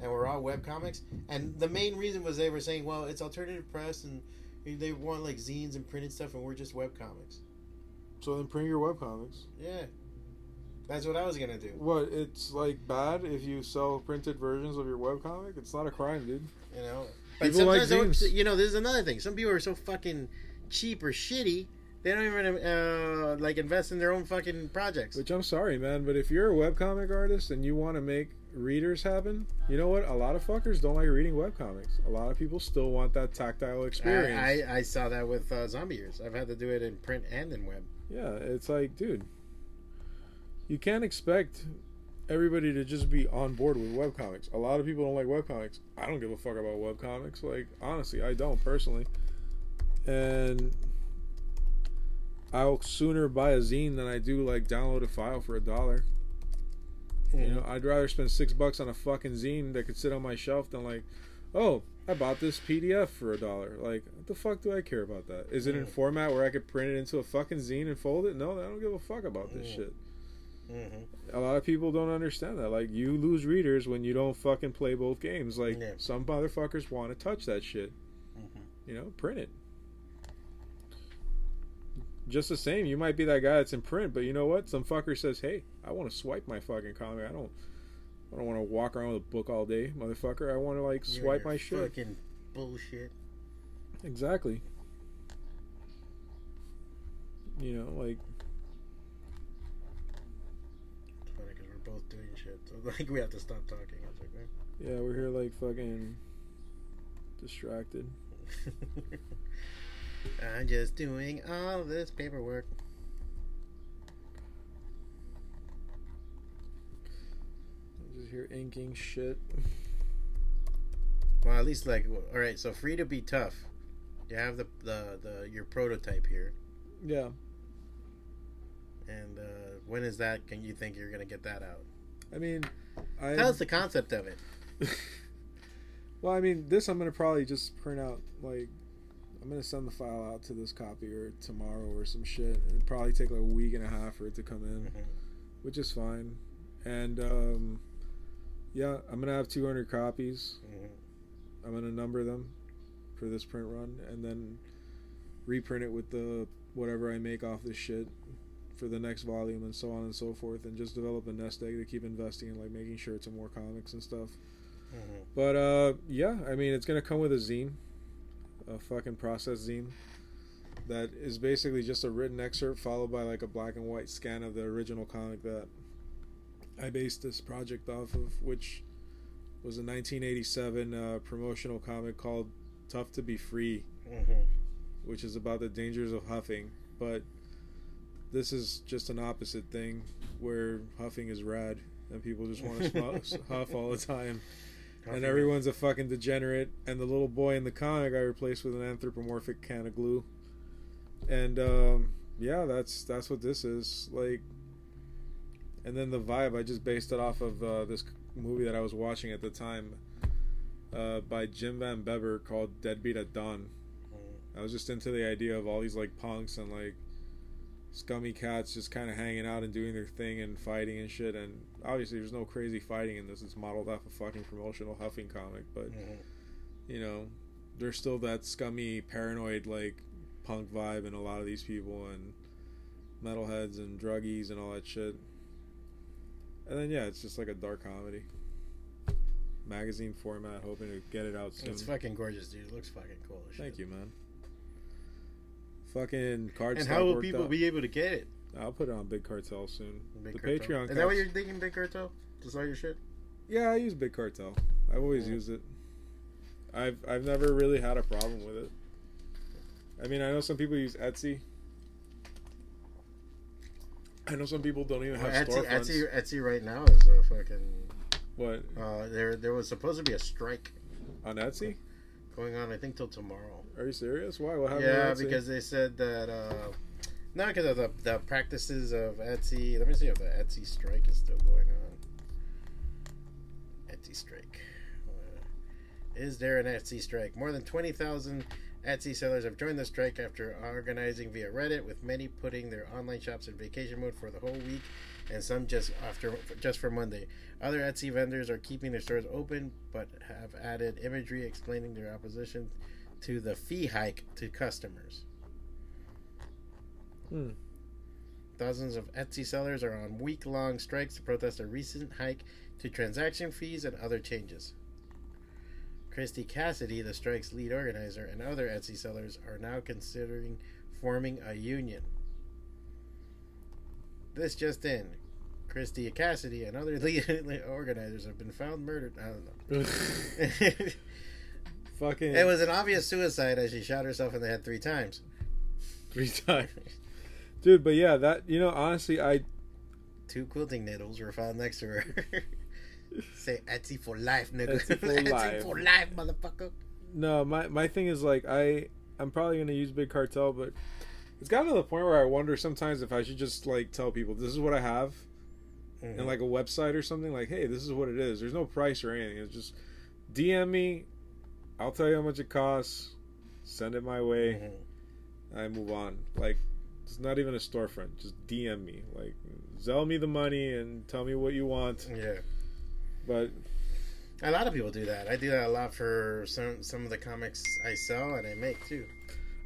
[SPEAKER 1] and we're all web comics. And the main reason was they were saying, well, it's alternative press and they want like zines and printed stuff, and we're just web comics.
[SPEAKER 2] So then print your webcomics.
[SPEAKER 1] Yeah, that's what I was gonna do.
[SPEAKER 2] What? It's like bad if you sell printed versions of your webcomic? It's not a crime, dude.
[SPEAKER 1] You know, but
[SPEAKER 2] People like
[SPEAKER 1] sometimes,
[SPEAKER 2] zines.
[SPEAKER 1] you know, this is another thing. Some people are so fucking cheap or shitty. They don't even uh, like invest in their own fucking projects.
[SPEAKER 2] Which I'm sorry, man, but if you're a webcomic artist and you want to make readers happen, you know what? A lot of fuckers don't like reading webcomics. A lot of people still want that tactile experience.
[SPEAKER 1] I, I, I saw that with uh, Zombie Years. I've had to do it in print and in web.
[SPEAKER 2] Yeah, it's like, dude, you can't expect everybody to just be on board with webcomics. A lot of people don't like webcomics. I don't give a fuck about webcomics. Like, honestly, I don't personally. And I'll sooner buy a zine than I do like download a file for a dollar. You know, I'd rather spend six bucks on a fucking zine that could sit on my shelf than like, oh, I bought this PDF for a dollar. Like, what the fuck do I care about that? Is it in format where I could print it into a fucking zine and fold it? No, I don't give a fuck about this shit.
[SPEAKER 1] hmm
[SPEAKER 2] A lot of people don't understand that. Like, you lose readers when you don't fucking play both games. Like,
[SPEAKER 1] Yeah.
[SPEAKER 2] some motherfuckers want to touch that shit.
[SPEAKER 1] Mhm.
[SPEAKER 2] You know, print it. Just the same, you might be that guy that's in print, but you know what? Some fucker says, "Hey, I want to swipe my fucking comic. I don't, I don't want to walk around with a book all day, motherfucker. I want to like
[SPEAKER 1] You and
[SPEAKER 2] swipe my shit."
[SPEAKER 1] Fucking bullshit.
[SPEAKER 2] Exactly. You know, like
[SPEAKER 1] It's funny because we're both doing shit. So <laughs> like we have to stop talking. I was like, eh.
[SPEAKER 2] yeah, we're here like fucking distracted. <laughs>
[SPEAKER 1] I'm just doing all this paperwork.
[SPEAKER 2] Just here inking shit.
[SPEAKER 1] Well, at least like, all right. So free to be tough. You have the the, the your prototype here,
[SPEAKER 2] Yeah.
[SPEAKER 1] and uh, when is that? Can you think you're gonna get that out?
[SPEAKER 2] I mean, I
[SPEAKER 1] Tell us the concept of it. <laughs>
[SPEAKER 2] well, I mean, this I'm gonna probably just print out. Like, I'm gonna send the file out to this copier tomorrow or some shit. It'd probably take like a week and a half for it to come in,
[SPEAKER 1] Mhm.
[SPEAKER 2] which is fine. And um, yeah, I'm gonna have 200 copies.
[SPEAKER 1] Mhm.
[SPEAKER 2] I'm gonna number them for this print run, and then reprint it with the whatever I make off this shit for the next volume, and so on and so forth, and just develop a nest egg to keep investing in, like making shirts and more comics and stuff.
[SPEAKER 1] Mhm.
[SPEAKER 2] But uh, yeah, I mean, it's gonna come with a zine, a fucking process zine, that is basically just a written excerpt followed by like a black and white scan of the original comic that I based this project off of, which was a 1987 uh, promotional comic called "Tough to Be Free,"
[SPEAKER 1] Mhm.
[SPEAKER 2] which is about the dangers of huffing. But this is just an opposite thing, where huffing is rad and people just want to <laughs> huff all the time and everyone's a fucking degenerate. And the little boy in the comic I replaced with an anthropomorphic can of glue. And um, yeah, that's that's what this is like. And then the vibe I just based it off of uh, this movie that I was watching at the time uh, by Jim Van Bebber called Deadbeat at Dawn.
[SPEAKER 1] Mhm.
[SPEAKER 2] I was just into the idea of all these like punks and like scummy cats just kind of hanging out and doing their thing and fighting and shit. And obviously, there's no crazy fighting in this. It's modeled off a fucking promotional huffing comic, but
[SPEAKER 1] Mhm.
[SPEAKER 2] you know, there's still that scummy, paranoid like punk vibe in a lot of these people and metalheads and druggies and all that shit. And then yeah, it's just like a dark comedy. Magazine format, hoping to get it out soon.
[SPEAKER 1] It's fucking gorgeous, dude. It looks fucking cool. as shit.
[SPEAKER 2] Thank you, man. Fucking card
[SPEAKER 1] And how will people
[SPEAKER 2] out.
[SPEAKER 1] be able to get it?
[SPEAKER 2] I'll put it on Big Cartel soon.
[SPEAKER 1] Big
[SPEAKER 2] the
[SPEAKER 1] Cartel?
[SPEAKER 2] Patreon.
[SPEAKER 1] Is that what you're thinking, Big Cartel? To sell your shit?
[SPEAKER 2] Yeah, I use Big Cartel. I've always
[SPEAKER 1] Yeah.
[SPEAKER 2] used it. I've I've never really had a problem with it. I mean, I know some people use Etsy. I know some people don't even have
[SPEAKER 1] Etsy,
[SPEAKER 2] storefronts.
[SPEAKER 1] Etsy, Etsy right now is a fucking.
[SPEAKER 2] What
[SPEAKER 1] Uh, there, there was supposed to be a strike
[SPEAKER 2] on Etsy?
[SPEAKER 1] going on. I think till tomorrow.
[SPEAKER 2] Are you serious? Why? What happened?
[SPEAKER 1] yeah, because they said that uh, not because of the the practices of Etsy. Let me see if the Etsy strike is still going on. Etsy strike. Uh, Is there an Etsy strike? More than twenty thousand Etsy sellers have joined the strike after organizing via Reddit, with many putting their online shops in vacation mode for the whole week, and some just after just for Monday. Other Etsy vendors are keeping their stores open, but have added imagery explaining their opposition to the fee hike to customers.
[SPEAKER 2] Hmm.
[SPEAKER 1] Thousands of Etsy sellers are on week long strikes to protest a recent hike to transaction fees and other changes. Christy Cassidy, the strike's lead organizer, and other Etsy sellers are now considering forming a union. This just in. Christy Cassidy and other <laughs> lead organizers have been found murdered. I don't know. <laughs>
[SPEAKER 2] Fucking
[SPEAKER 1] it was an obvious suicide as she shot herself in the head three times.
[SPEAKER 2] three times, <laughs> dude. But yeah, that you know, honestly, I
[SPEAKER 1] Two quilting needles were found next to her. <laughs> Say Etsy for life, nigga.
[SPEAKER 2] Etsy for <laughs>
[SPEAKER 1] Etsy
[SPEAKER 2] life.
[SPEAKER 1] for life, motherfucker.
[SPEAKER 2] no, my my thing is like I I'm probably gonna use Big Cartel, but It's gotten to the point where I wonder sometimes if I should just like tell people this is what I have
[SPEAKER 1] Mhm.
[SPEAKER 2] and like a website or something like, hey, this is what it is. There's no price or anything. It's just DM me. I'll tell you how much it costs. Send it my way.
[SPEAKER 1] Mhm.
[SPEAKER 2] I move on. Like it's not even a storefront. Just DM me. Like sell me the money and tell me what you want.
[SPEAKER 1] yeah.
[SPEAKER 2] But
[SPEAKER 1] A lot of people do that. I do that a lot for some some of the comics I sell and I make too.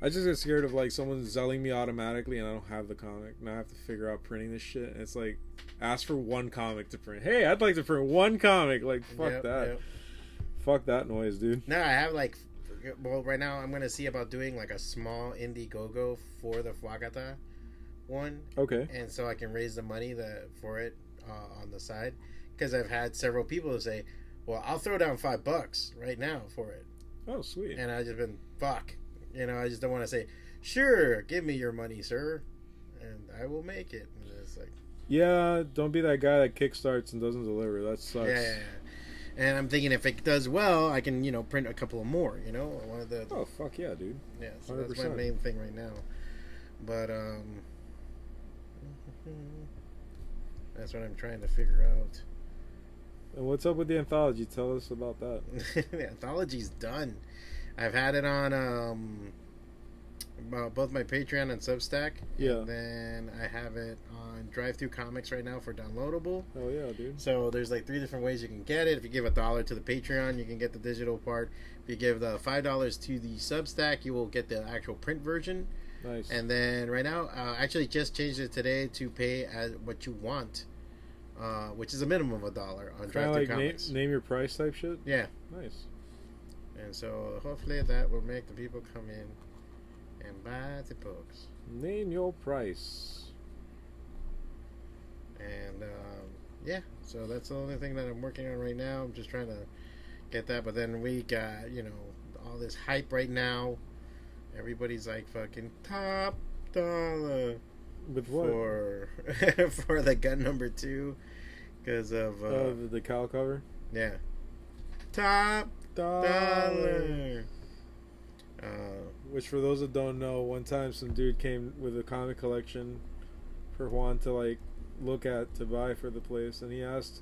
[SPEAKER 2] I just get scared of like someone selling me automatically and I don't have the comic. Now I have to figure out printing this shit. And it's like ask for one comic to print. Hey, I'd like to print one comic. Like fuck
[SPEAKER 1] Yep,
[SPEAKER 2] that.
[SPEAKER 1] yep.
[SPEAKER 2] Fuck that noise, dude.
[SPEAKER 1] No, I have like, well, right now I'm gonna see about doing like a small Indiegogo for the Fwacata one,
[SPEAKER 2] Okay.
[SPEAKER 1] and so I can raise the money that for it uh, on the side. Because I've had several people say, "Well, I'll throw down five bucks right now for it,"
[SPEAKER 2] Oh sweet.
[SPEAKER 1] and I just been fuck. You know, I just don't want to say, "Sure, give me your money, sir," and I will make it. And it's like,
[SPEAKER 2] Yeah, don't be that guy that kickstarts and doesn't deliver. That sucks.
[SPEAKER 1] yeah, yeah, yeah. And I'm thinking if it does well, I can you know print a couple of more. You know, one of the
[SPEAKER 2] Oh fuck yeah, dude.
[SPEAKER 1] Yeah, so that's my main thing right now. But um that's what I'm trying to figure out.
[SPEAKER 2] And what's up with the anthology? Tell us about that. <laughs>
[SPEAKER 1] the anthology's done. I've had it on um uh, both my Patreon and Substack.
[SPEAKER 2] Yeah.
[SPEAKER 1] And then I have it on DriveThru Comics right now for downloadable.
[SPEAKER 2] Oh yeah, dude.
[SPEAKER 1] So there's like three different ways you can get it. If you give a dollar to the Patreon, you can get the digital part. If you give the five dollars to the Substack, you will get the actual print version.
[SPEAKER 2] Nice.
[SPEAKER 1] And then right now, uh, actually just changed it today to pay as what you want, uh, which is a minimum of a dollar on Drive Through
[SPEAKER 2] like name,
[SPEAKER 1] Comics.
[SPEAKER 2] name your price type shit.
[SPEAKER 1] Yeah,
[SPEAKER 2] Nice.
[SPEAKER 1] and so hopefully that will make the people come in and buy the books.
[SPEAKER 2] Name your price.
[SPEAKER 1] And um, yeah, so that's the only thing that I'm working on right now. I'm just trying to get that, but then we got you know all this hype right now. Everybody's like fucking top dollar.
[SPEAKER 2] With what?
[SPEAKER 1] for <laughs> for the gun number two because of uh,
[SPEAKER 2] Uh, the, cow cover.
[SPEAKER 1] yeah top
[SPEAKER 2] Dollar.
[SPEAKER 1] dollar. Uh,
[SPEAKER 2] Which, for those that don't know, one time some dude came with a comic collection for Juan to like look at to buy for the place, and he asked,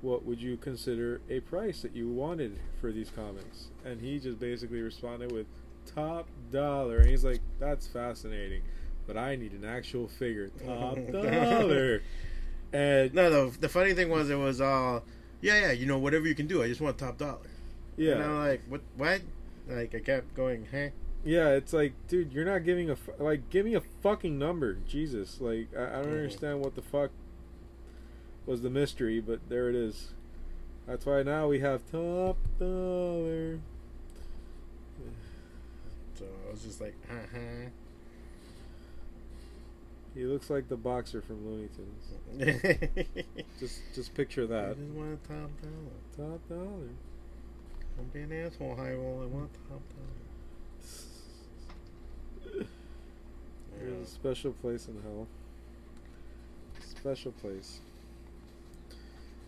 [SPEAKER 2] "What would you consider a price that you wanted for these comics?" And he just basically responded with top dollar, and he's like, "That's fascinating." But I need an actual figure, <laughs> top dollar. And
[SPEAKER 1] no, the the funny thing was it was all yeah yeah you know whatever you can do. I just want top dollar.
[SPEAKER 2] yeah,
[SPEAKER 1] And I'm like what what like I kept going huh
[SPEAKER 2] Yeah, it's like, dude, you're not giving a like, give me a fucking number, Jesus! Like, I, I don't
[SPEAKER 1] Mhm.
[SPEAKER 2] understand what the fuck was the mystery, but there it is. That's why now we have top dollar. <sighs>
[SPEAKER 1] so I was just like uh huh.
[SPEAKER 2] He looks like the boxer from Looney Tunes. <laughs> Just, just picture that.
[SPEAKER 1] I just want top dollar.
[SPEAKER 2] Top dollar.
[SPEAKER 1] Don't be an asshole, high roll. I want top dollar.
[SPEAKER 2] There's a special place in hell. Special place.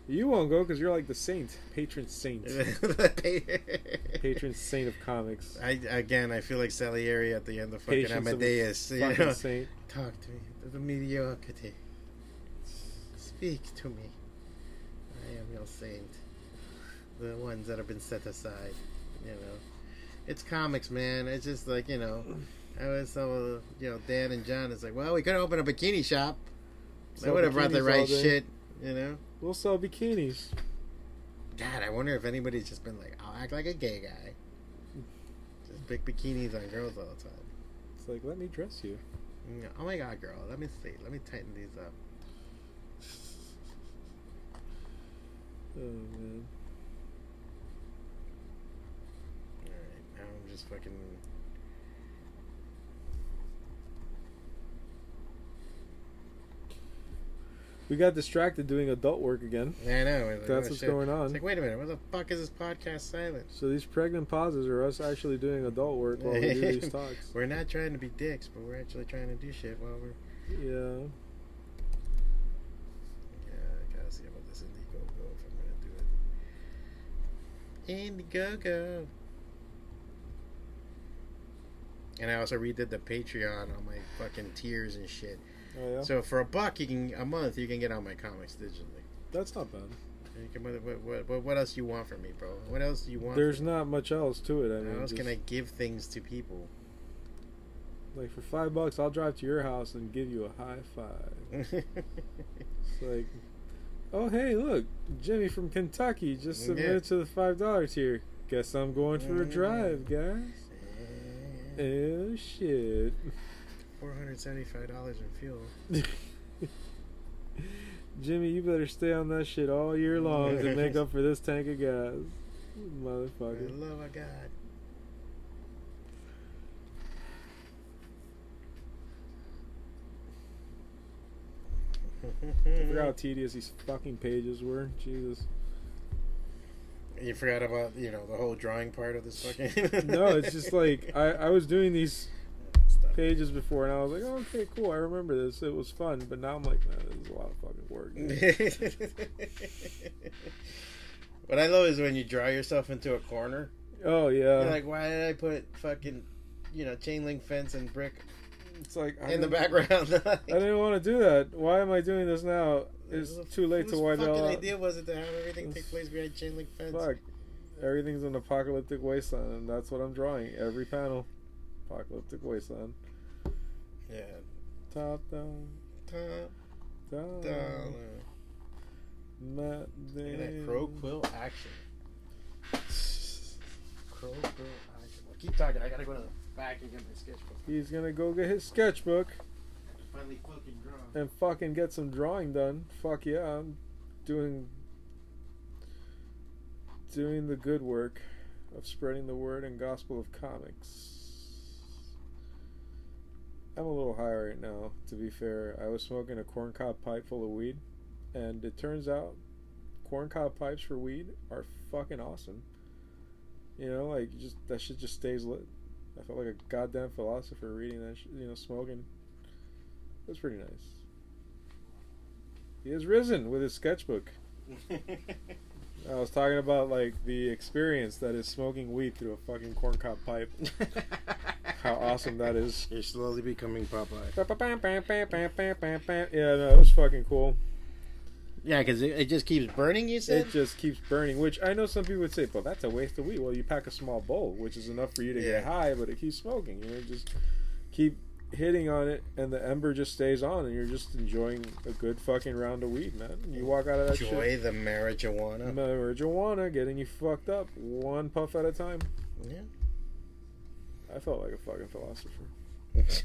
[SPEAKER 2] You won't go because you're like the saint, patron saint, <laughs> patron saint of comics.
[SPEAKER 1] I again, I feel like Salieri at the end of fucking
[SPEAKER 2] Patience of
[SPEAKER 1] Amadeus. You
[SPEAKER 2] Fucking
[SPEAKER 1] know?
[SPEAKER 2] saint.
[SPEAKER 1] Talk to me, the mediocrity. Speak to me. I am your saint. The ones that have been set aside. You know, it's comics, man. It's just like you know. I was so you know Dan and John. It's like, well, we could open a bikini shop. They would have brought the right shit. You know.
[SPEAKER 2] We'll sell bikinis.
[SPEAKER 1] God, I wonder if anybody's just been like, I'll act like a gay guy. Just big bikinis on girls all the time.
[SPEAKER 2] It's like, let me dress you.
[SPEAKER 1] Yeah, Oh my god, girl. Let me see. Let me tighten these up.
[SPEAKER 2] Oh man.
[SPEAKER 1] Alright, now I'm just fucking.
[SPEAKER 2] We got distracted doing adult work again.
[SPEAKER 1] Yeah, I know. Like,
[SPEAKER 2] That's
[SPEAKER 1] oh,
[SPEAKER 2] what's
[SPEAKER 1] shit.
[SPEAKER 2] going on.
[SPEAKER 1] It's like, wait a minute. What the fuck is this podcast silent?
[SPEAKER 2] So these pregnant pauses are us actually doing adult work while we do these <laughs> talks.
[SPEAKER 1] We're not trying to be dicks, but we're actually trying to do shit while we're.
[SPEAKER 2] Yeah.
[SPEAKER 1] Yeah, I gotta see about this Indiegogo if I'm gonna do it. Indiegogo. and I also redid the Patreon on my fucking tiers and shit.
[SPEAKER 2] Oh yeah,
[SPEAKER 1] So for a buck, you can a month you can get all my comics digitally.
[SPEAKER 2] that's not bad.
[SPEAKER 1] You can, what, what, what, what else do you want from me, bro? What else do you want?
[SPEAKER 2] There's not much else to it. I mean,
[SPEAKER 1] How else
[SPEAKER 2] just,
[SPEAKER 1] can I give things to people?
[SPEAKER 2] like for five bucks, I'll drive to your house and give you a high five. <laughs> It's like, oh hey, look, Jimmy from Kentucky just
[SPEAKER 1] Yeah.
[SPEAKER 2] submitted to the five dollar tier. Guess I'm going for a drive, guys. Oh shit.
[SPEAKER 1] Four hundred seventy-five dollars in fuel. <laughs>
[SPEAKER 2] Jimmy, you better stay on that shit all year long to make up for this tank of gas. Motherfucker.
[SPEAKER 1] the love of God.
[SPEAKER 2] I forgot how tedious these fucking pages were. Jesus.
[SPEAKER 1] You forgot about you know the whole drawing part of this fucking. <laughs>
[SPEAKER 2] No, it's just like I, I was doing these. Pages before and I was like, oh, okay, cool, I remember this. It was fun. But now I'm like, man, this is a lot of fucking work. <laughs>
[SPEAKER 1] what I love is when you draw yourself into a corner.
[SPEAKER 2] Oh yeah.
[SPEAKER 1] You're like, why did I put fucking, you know, chain link fence and brick
[SPEAKER 2] it's like
[SPEAKER 1] in the background? <laughs>
[SPEAKER 2] I didn't want to do that. Why am I doing this now? It's too late to wind it
[SPEAKER 1] fucking idea was it to have everything take place behind chain link fence?
[SPEAKER 2] Fuck. Everything's an apocalyptic wasteland, and that's what I'm drawing. Every panel. Apocalyptic wasteland.
[SPEAKER 1] Yeah.
[SPEAKER 2] Top down,
[SPEAKER 1] Top
[SPEAKER 2] down.
[SPEAKER 1] down.
[SPEAKER 2] Matt
[SPEAKER 1] at that crow quill action. Crow quill action. Well, keep talking. I gotta go to the back and get my sketchbook.
[SPEAKER 2] He's gonna go get his sketchbook
[SPEAKER 1] Finally fucking draw.
[SPEAKER 2] and fucking get some drawing done. Fuck yeah, I'm doing doing the good work of spreading the word and gospel of comics. I'm a little high right now, to be fair. I was smoking a corncob pipe full of weed, and it turns out corncob pipes for weed are fucking awesome. You know, like just that shit just stays lit. I felt like a goddamn philosopher reading that, sh- you know, smoking. It was pretty nice. He has risen with his sketchbook. <laughs> I was talking about like the experience that is smoking weed through a fucking corncob pipe. <laughs> How awesome that is.
[SPEAKER 1] You're slowly becoming Popeye.
[SPEAKER 2] Yeah, no, it was fucking cool.
[SPEAKER 1] Yeah, because it, it just keeps burning. You said.
[SPEAKER 2] It just keeps burning, which I know some people would say, "Well, that's a waste of weed." Well, you pack a small bowl, which is enough for you to get high, but it keeps smoking. You know, just keep hitting on it, and the ember just stays on, and you're just enjoying a good fucking round of weed, man. You walk out of that shit.
[SPEAKER 1] Enjoy the marijuana.
[SPEAKER 2] marijuana getting you fucked up one puff at a time.
[SPEAKER 1] Yeah.
[SPEAKER 2] I felt like a fucking philosopher <laughs>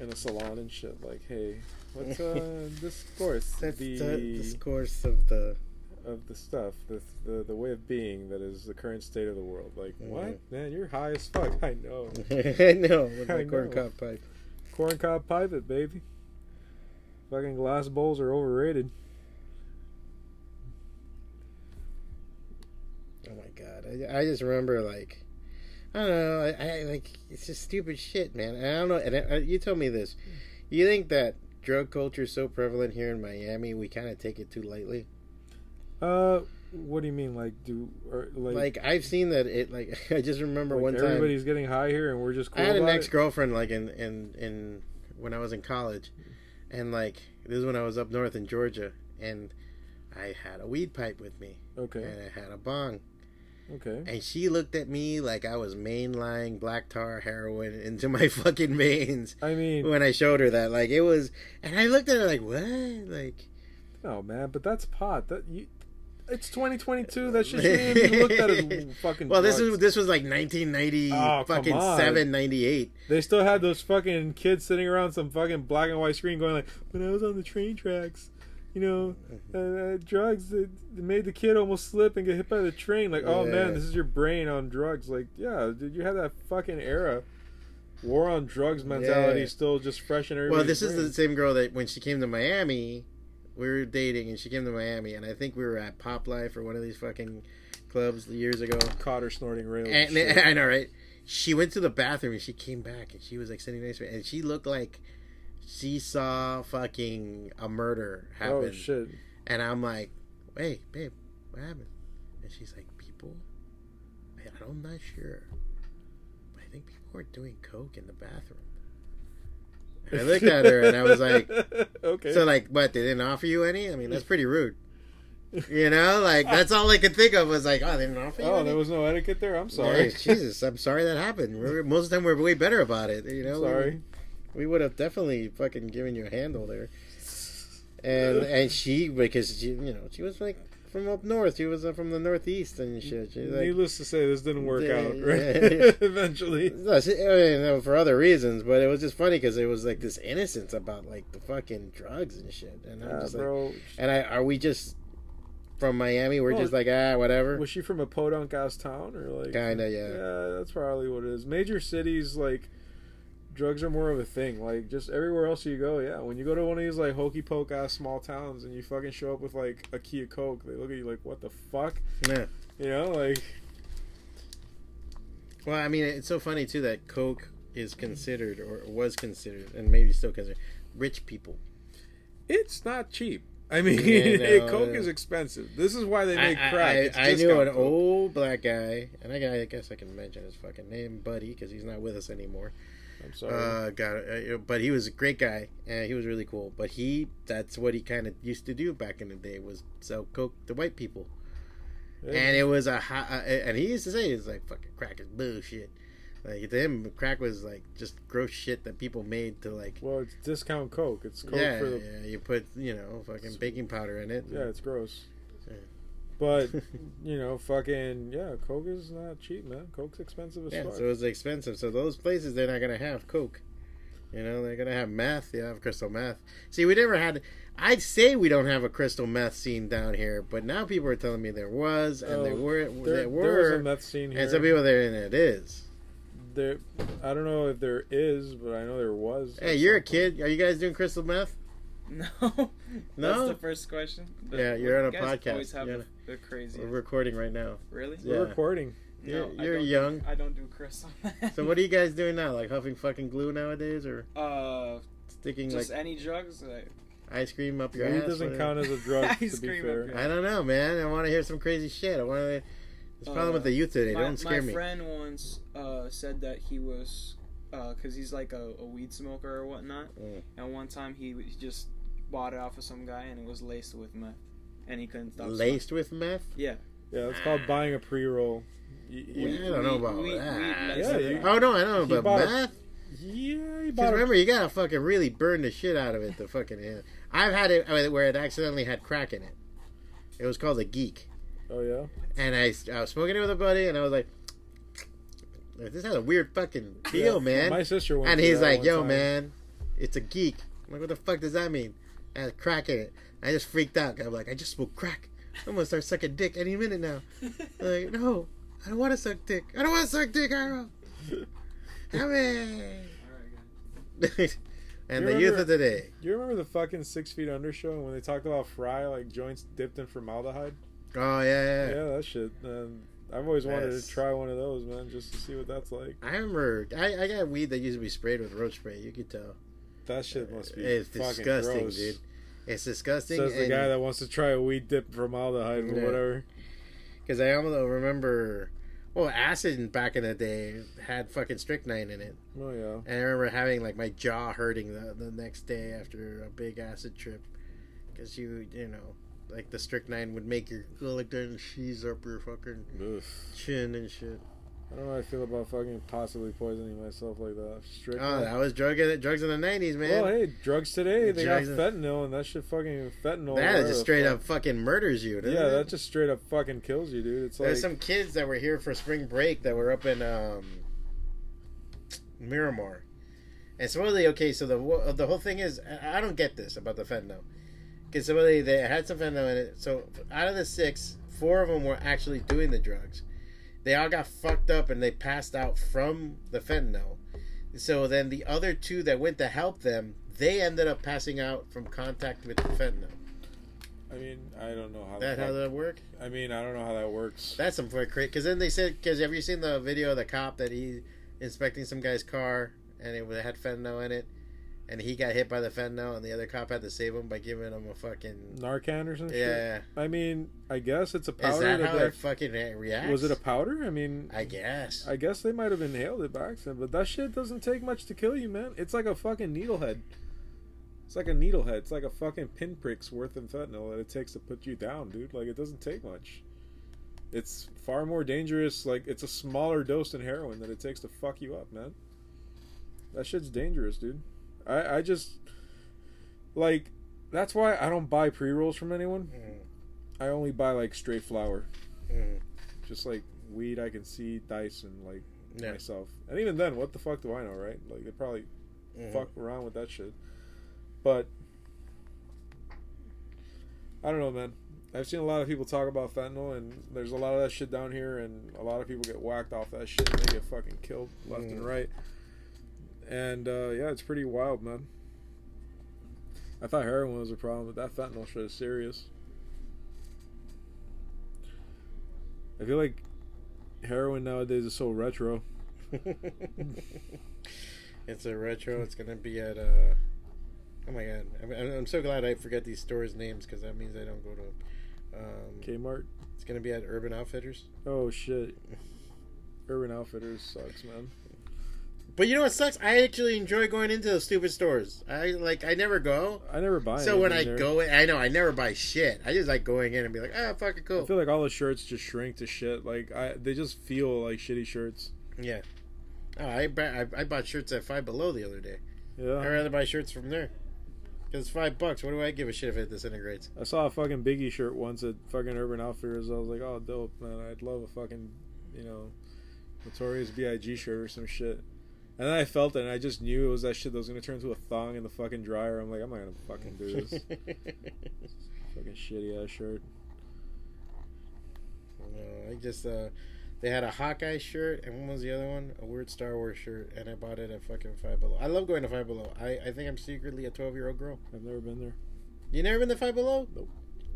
[SPEAKER 2] in a salon and shit. Like, hey, what's uh <laughs> discourse
[SPEAKER 1] That's
[SPEAKER 2] the,
[SPEAKER 1] the discourse of the.
[SPEAKER 2] Of the stuff, the, the the way of being that is the current state of the world. Like,
[SPEAKER 1] Mhm.
[SPEAKER 2] what man? You're high as fuck. <laughs> I know. <laughs>
[SPEAKER 1] I know with <laughs>
[SPEAKER 2] I
[SPEAKER 1] my
[SPEAKER 2] know.
[SPEAKER 1] corncob pipe.
[SPEAKER 2] Corncob pipe it, baby. Fucking glass bowls are overrated.
[SPEAKER 1] Oh my god! I, I just remember like, I don't know. I, I like it's just stupid shit, man. I don't know. And I, you told me this. You think that drug culture is so prevalent here in Miami, we kind of take it too lightly?
[SPEAKER 2] Uh, what do you mean? Like, do or like?
[SPEAKER 1] Like I've seen that it. Like <laughs> I just remember
[SPEAKER 2] like
[SPEAKER 1] one time.
[SPEAKER 2] everybody's getting high here, and we're just. Cool
[SPEAKER 1] I had an ex girlfriend like in, in in when I was in college, and like this is when I was up north in Georgia, and I had a weed pipe with me,
[SPEAKER 2] Okay.
[SPEAKER 1] and I had a bong,
[SPEAKER 2] Okay.
[SPEAKER 1] and she looked at me like I was mainlining black tar heroin <laughs> into my fucking veins
[SPEAKER 2] I mean,
[SPEAKER 1] when I showed her that. Like it was, and I looked at her like, what? Like
[SPEAKER 2] no, man, but that's pot. That you. It's 2022. That shit shouldn't even be <laughs> looked at as fucking.
[SPEAKER 1] well, this
[SPEAKER 2] drugs.
[SPEAKER 1] is this was like 1990,
[SPEAKER 2] Oh, come
[SPEAKER 1] fucking seven, 98.
[SPEAKER 2] They still had those fucking kids sitting around some fucking black and white screen going like, when I was on the train tracks, you know, uh, uh, drugs that that made the kid almost slip and get hit by the train. Like, oh
[SPEAKER 1] Yeah.
[SPEAKER 2] man, this is your brain on drugs. Like, yeah, dude, you had that fucking era. War on drugs mentality
[SPEAKER 1] Yeah.
[SPEAKER 2] still just fresh in everybody.
[SPEAKER 1] Well,
[SPEAKER 2] everybody's
[SPEAKER 1] this is the same girl that when she came to Miami, we were dating, and she came to Miami, and I think we were at Pop Life or one of these fucking clubs years ago.
[SPEAKER 2] caught her snorting rails.
[SPEAKER 1] And
[SPEAKER 2] shit. <laughs>
[SPEAKER 1] I know, right? She went to the bathroom and she came back, and she was like sitting next to me, and she looked like she saw fucking a murder happen.
[SPEAKER 2] oh shit.
[SPEAKER 1] And I'm like, "Hey, babe, what happened?" And she's like, "People, I'm not sure." but I think people were doing coke in the bathroom. I looked at her and I was like, <laughs>
[SPEAKER 2] okay.
[SPEAKER 1] so like, what? They didn't offer you any? I mean, that's pretty rude. <laughs> You know, like that's all I could think of was like, oh, they didn't offer you
[SPEAKER 2] oh,
[SPEAKER 1] any.
[SPEAKER 2] there was no etiquette there. I'm
[SPEAKER 1] Hey,
[SPEAKER 2] sorry. <laughs>
[SPEAKER 1] Jesus, I'm sorry that happened. We're, most of the time, we're way better about it. You know,
[SPEAKER 2] sorry.
[SPEAKER 1] we would have definitely fucking given you a handle there. And and she because she you know she was like from up north. She was uh, from the northeast and shit. She's like,
[SPEAKER 2] Needless to say, this didn't work
[SPEAKER 1] Yeah,
[SPEAKER 2] out. Right?
[SPEAKER 1] yeah. <laughs>
[SPEAKER 2] Eventually.
[SPEAKER 1] no, she, I mean, for other reasons, but it was just funny because it was like this innocence about like the fucking drugs and shit. And I'm
[SPEAKER 2] Yeah,
[SPEAKER 1] just like,
[SPEAKER 2] bro.
[SPEAKER 1] and I are we just from Miami? We're
[SPEAKER 2] Well,
[SPEAKER 1] just like ah whatever.
[SPEAKER 2] Was she from a podunk ass town or like?
[SPEAKER 1] Kinda, yeah.
[SPEAKER 2] Yeah, that's probably what it is. Major cities like drugs are more of a thing. Like just everywhere else you go, yeah. When you go to one of these like hokey poke ass small towns and you fucking show up with like a key of coke, they look at you like, "What the fuck?"
[SPEAKER 1] Yeah.
[SPEAKER 2] You know, like
[SPEAKER 1] Well, I mean, it's so funny too that Coke is considered or was considered, and maybe still considered, rich people.
[SPEAKER 2] it's not cheap. I mean,
[SPEAKER 1] Yeah, <laughs> no,
[SPEAKER 2] coke is expensive. This is why they
[SPEAKER 1] I,
[SPEAKER 2] make crack.
[SPEAKER 1] I, I, I knew an
[SPEAKER 2] Coke.
[SPEAKER 1] old black guy, and I, I guess I can mention his fucking name, Buddy, because he's not with us anymore.
[SPEAKER 2] I'm sorry.
[SPEAKER 1] Uh, got it. Uh, but he was a great guy, and he was really cool. But he, that's what he kind of used to do back in the day was sell coke to white people,
[SPEAKER 2] Yeah.
[SPEAKER 1] and it was a hot. Uh, and he used to say it's like fucking crack is bullshit. Like to him, crack was like just gross shit that people made to like.
[SPEAKER 2] well, it's discount coke. It's coke
[SPEAKER 1] yeah,
[SPEAKER 2] for the
[SPEAKER 1] yeah, you put you know fucking baking powder in it.
[SPEAKER 2] Yeah, it's gross. But <laughs> you know, fucking yeah, Coke is not cheap, man. Coke's expensive as
[SPEAKER 1] Yeah,
[SPEAKER 2] fuck.
[SPEAKER 1] so it's expensive. So those places they're not gonna have Coke. You know, they're gonna have meth. They have crystal meth. See, we never had. I'd say we don't have a crystal meth scene down here, but now people are telling me there was, and there
[SPEAKER 2] Oh,
[SPEAKER 1] were,
[SPEAKER 2] there,
[SPEAKER 1] there
[SPEAKER 2] there was a meth scene here.
[SPEAKER 1] and some people are saying it is.
[SPEAKER 2] there, I don't know if there is, but I know there was.
[SPEAKER 1] Hey, you're a kid. Are you guys doing crystal meth?
[SPEAKER 3] No. <laughs>
[SPEAKER 1] No?
[SPEAKER 3] That's the first question. The-
[SPEAKER 1] Yeah, you're on a
[SPEAKER 3] you guys
[SPEAKER 1] podcast.
[SPEAKER 3] Always have
[SPEAKER 1] You're
[SPEAKER 3] the, the crazy.
[SPEAKER 1] We're recording right now.
[SPEAKER 3] Really?
[SPEAKER 1] Yeah.
[SPEAKER 2] We're recording.
[SPEAKER 1] You're,
[SPEAKER 3] No,
[SPEAKER 1] you're
[SPEAKER 3] don't do-
[SPEAKER 1] young.
[SPEAKER 3] I don't do crystal.
[SPEAKER 1] So what are you guys doing now? Like huffing fucking glue nowadays, or
[SPEAKER 3] Uh,
[SPEAKER 1] sticking
[SPEAKER 3] just
[SPEAKER 1] like
[SPEAKER 3] any drugs? Like,
[SPEAKER 1] ice cream up your
[SPEAKER 2] Weed
[SPEAKER 1] ass?
[SPEAKER 2] doesn't
[SPEAKER 1] whatever?
[SPEAKER 2] count as a <laughs> drug. to
[SPEAKER 3] Ice
[SPEAKER 2] be
[SPEAKER 3] cream
[SPEAKER 2] fair.
[SPEAKER 3] up your-
[SPEAKER 1] I don't know, man. I want to hear some crazy shit. I want to. This problem
[SPEAKER 3] Uh,
[SPEAKER 1] with the youth today.
[SPEAKER 3] my,
[SPEAKER 1] don't scare me.
[SPEAKER 3] my friend once uh, said that he was, because he's like a, a weed smoker or whatnot.
[SPEAKER 1] Mm.
[SPEAKER 3] And one time he, he just bought it off of some guy and it was laced with meth, and he couldn't stop.
[SPEAKER 1] Laced with meth?
[SPEAKER 3] Yeah.
[SPEAKER 2] Yeah, it's called buying a pre-roll. You- you-
[SPEAKER 1] Yeah, I don't know about
[SPEAKER 3] weed-
[SPEAKER 1] that.
[SPEAKER 3] weed
[SPEAKER 2] Yeah,
[SPEAKER 3] laced
[SPEAKER 2] you-
[SPEAKER 1] Oh no, I don't
[SPEAKER 2] know
[SPEAKER 1] about
[SPEAKER 2] bought a-
[SPEAKER 1] meth.
[SPEAKER 2] yeah,
[SPEAKER 1] Because remember, you gotta fucking really burn the shit out of it to fucking. Yeah. I've had it uh, where it accidentally had crack in it. It was called a geek,
[SPEAKER 2] Oh yeah.
[SPEAKER 1] and I, I was smoking it with a buddy, and I was like, "This has a weird fucking feel,
[SPEAKER 2] Yeah,
[SPEAKER 1] man."
[SPEAKER 2] My sister went
[SPEAKER 1] and he's like, "Yo,
[SPEAKER 2] time.
[SPEAKER 1] man, it's a geek." I'm like, "What the fuck does that mean?" Has crack in it. I just freaked out. I'm like, "I just smoked crack. I'm gonna start sucking dick any minute now." I'm like, no, I don't want to suck dick. I don't want to suck dick, Ira. <laughs> Come in. All right, guys. And
[SPEAKER 2] You
[SPEAKER 1] the youth of today.
[SPEAKER 2] Do you remember the fucking Six Feet Under show when they talked about fry like joints dipped in formaldehyde?
[SPEAKER 1] Oh yeah, yeah.
[SPEAKER 2] Yeah, that shit. And I've always wanted
[SPEAKER 1] Yes.
[SPEAKER 2] to try one of those, man, just to see what that's like.
[SPEAKER 1] I remember. I, I got weed that used to be sprayed with roach spray. You could tell.
[SPEAKER 2] That shit must be
[SPEAKER 1] It's
[SPEAKER 2] fucking
[SPEAKER 1] disgusting,
[SPEAKER 2] gross.
[SPEAKER 1] dude. It's disgusting.
[SPEAKER 2] Says the guy that wants to try a weed dip formaldehyde or
[SPEAKER 1] Yeah.
[SPEAKER 2] whatever.
[SPEAKER 1] Because I almost remember, well, acid back in the day had fucking strychnine in it.
[SPEAKER 2] Oh yeah.
[SPEAKER 1] And I remember having like my jaw hurting the, the next day after a big acid trip. Because you, you know, like the strychnine would make your go like that and seize up your fucking
[SPEAKER 2] Ugh.
[SPEAKER 1] chin and shit.
[SPEAKER 2] I don't know how I feel about fucking possibly poisoning myself like that. Strict.
[SPEAKER 1] Oh, that was drug drugs in the 90s, man.
[SPEAKER 2] Well, hey, drugs today, they
[SPEAKER 1] Drugs
[SPEAKER 2] got fentanyl, and that shit fucking fentanyl.
[SPEAKER 1] that just straight
[SPEAKER 2] fuck.
[SPEAKER 1] up fucking murders you.
[SPEAKER 2] Yeah,
[SPEAKER 1] it?
[SPEAKER 2] that just straight up fucking kills you, dude. It's like
[SPEAKER 1] There's some kids that were here for spring break that were up in um, Miramar, and supposedly okay. So the the whole thing is, I don't get this about the fentanyl, because somebody they had some fentanyl in it. So out of the six, four of them were actually doing the drugs. They all got fucked up and they passed out from the fentanyl. So then the other two that went to help them, they ended up passing out from contact with the fentanyl.
[SPEAKER 2] I mean, I don't know how
[SPEAKER 1] That
[SPEAKER 2] the
[SPEAKER 1] how that work?
[SPEAKER 2] I mean, I don't know how that works.
[SPEAKER 1] That's some crazy. Because then they said, because have you seen the video of the cop that he inspecting some guy's car and it had fentanyl in it, and he got hit by the fentanyl, and the other cop had to save him by giving him a fucking
[SPEAKER 2] Narcan or something.
[SPEAKER 1] yeah.
[SPEAKER 2] I mean, I guess it's a powder.
[SPEAKER 1] Is
[SPEAKER 2] powder.
[SPEAKER 1] that how
[SPEAKER 2] that
[SPEAKER 1] it fucking reacts?
[SPEAKER 2] was it a powder? I mean,
[SPEAKER 1] I guess.
[SPEAKER 2] I guess they might have inhaled it by accident, but that shit doesn't take much to kill you, man. It's like a fucking needlehead. It's like a needlehead. It's like a fucking pinprick's worth of fentanyl that it takes to put you down, dude. Like it doesn't take much. It's far more dangerous. Like it's a smaller dose than heroin that it takes to fuck you up, man. That shit's dangerous, dude. I I just like that's why I don't buy pre rolls from anyone.
[SPEAKER 1] Mm,
[SPEAKER 2] I only buy like straight flour,
[SPEAKER 1] mm,
[SPEAKER 2] just like weed I can see, dice, and like
[SPEAKER 1] yeah.
[SPEAKER 2] myself. And even then, what the fuck do I know, right? Like they probably
[SPEAKER 1] mhm.
[SPEAKER 2] fuck around with that shit. But I don't know, man. I've seen a lot of people talk about fentanyl, and there's a lot of that shit down here, and a lot of people get whacked off that shit, and they get fucking killed left and
[SPEAKER 1] Mm.
[SPEAKER 2] right. And uh, yeah, it's pretty wild, man. I thought heroin was a problem, but that fentanyl shit is serious. I feel like heroin nowadays is so retro. <laughs>
[SPEAKER 1] it's a retro. It's gonna be at uh. Oh my god! I'm, I'm so glad I forget these stores' names because that means I don't go to. Um,
[SPEAKER 2] Kmart.
[SPEAKER 1] It's gonna be at Urban Outfitters.
[SPEAKER 2] Oh shit. <laughs> Urban Outfitters sucks, man.
[SPEAKER 1] But you know what sucks? I actually enjoy going into those stupid stores. I like. I never go.
[SPEAKER 2] I never buy.
[SPEAKER 1] So when I
[SPEAKER 2] there.
[SPEAKER 1] go in, I know I never buy shit. I just like going in and be like, ah, fucking cool.
[SPEAKER 2] I feel like all the shirts just shrink to shit. Like I, they just feel like shitty shirts.
[SPEAKER 1] Yeah. Oh, I, I I bought shirts at Five Below the other day.
[SPEAKER 2] Yeah.
[SPEAKER 1] I'd rather buy shirts from there. Cause it's five bucks. What do I give a shit if it disintegrates?
[SPEAKER 2] I saw a fucking Biggie shirt once at fucking Urban Outfitters. I was like, oh, dope, man. I'd love a fucking, you know, Notorious B.I.G. shirt or some shit. And then I felt it, and I just knew it was that shit that was gonna turn into a thong in the fucking dryer. I'm like, I'm not gonna fucking do this. <laughs> fucking shitty ass shirt.
[SPEAKER 1] No, I just uh, they had a Hawkeye shirt and what was the other one? A weird Star Wars shirt, and I bought it at fucking Five Below. I love going to Five Below. I I think I'm secretly a 12 year old girl.
[SPEAKER 2] I've never been there.
[SPEAKER 1] You never been to Five Below?
[SPEAKER 2] Nope.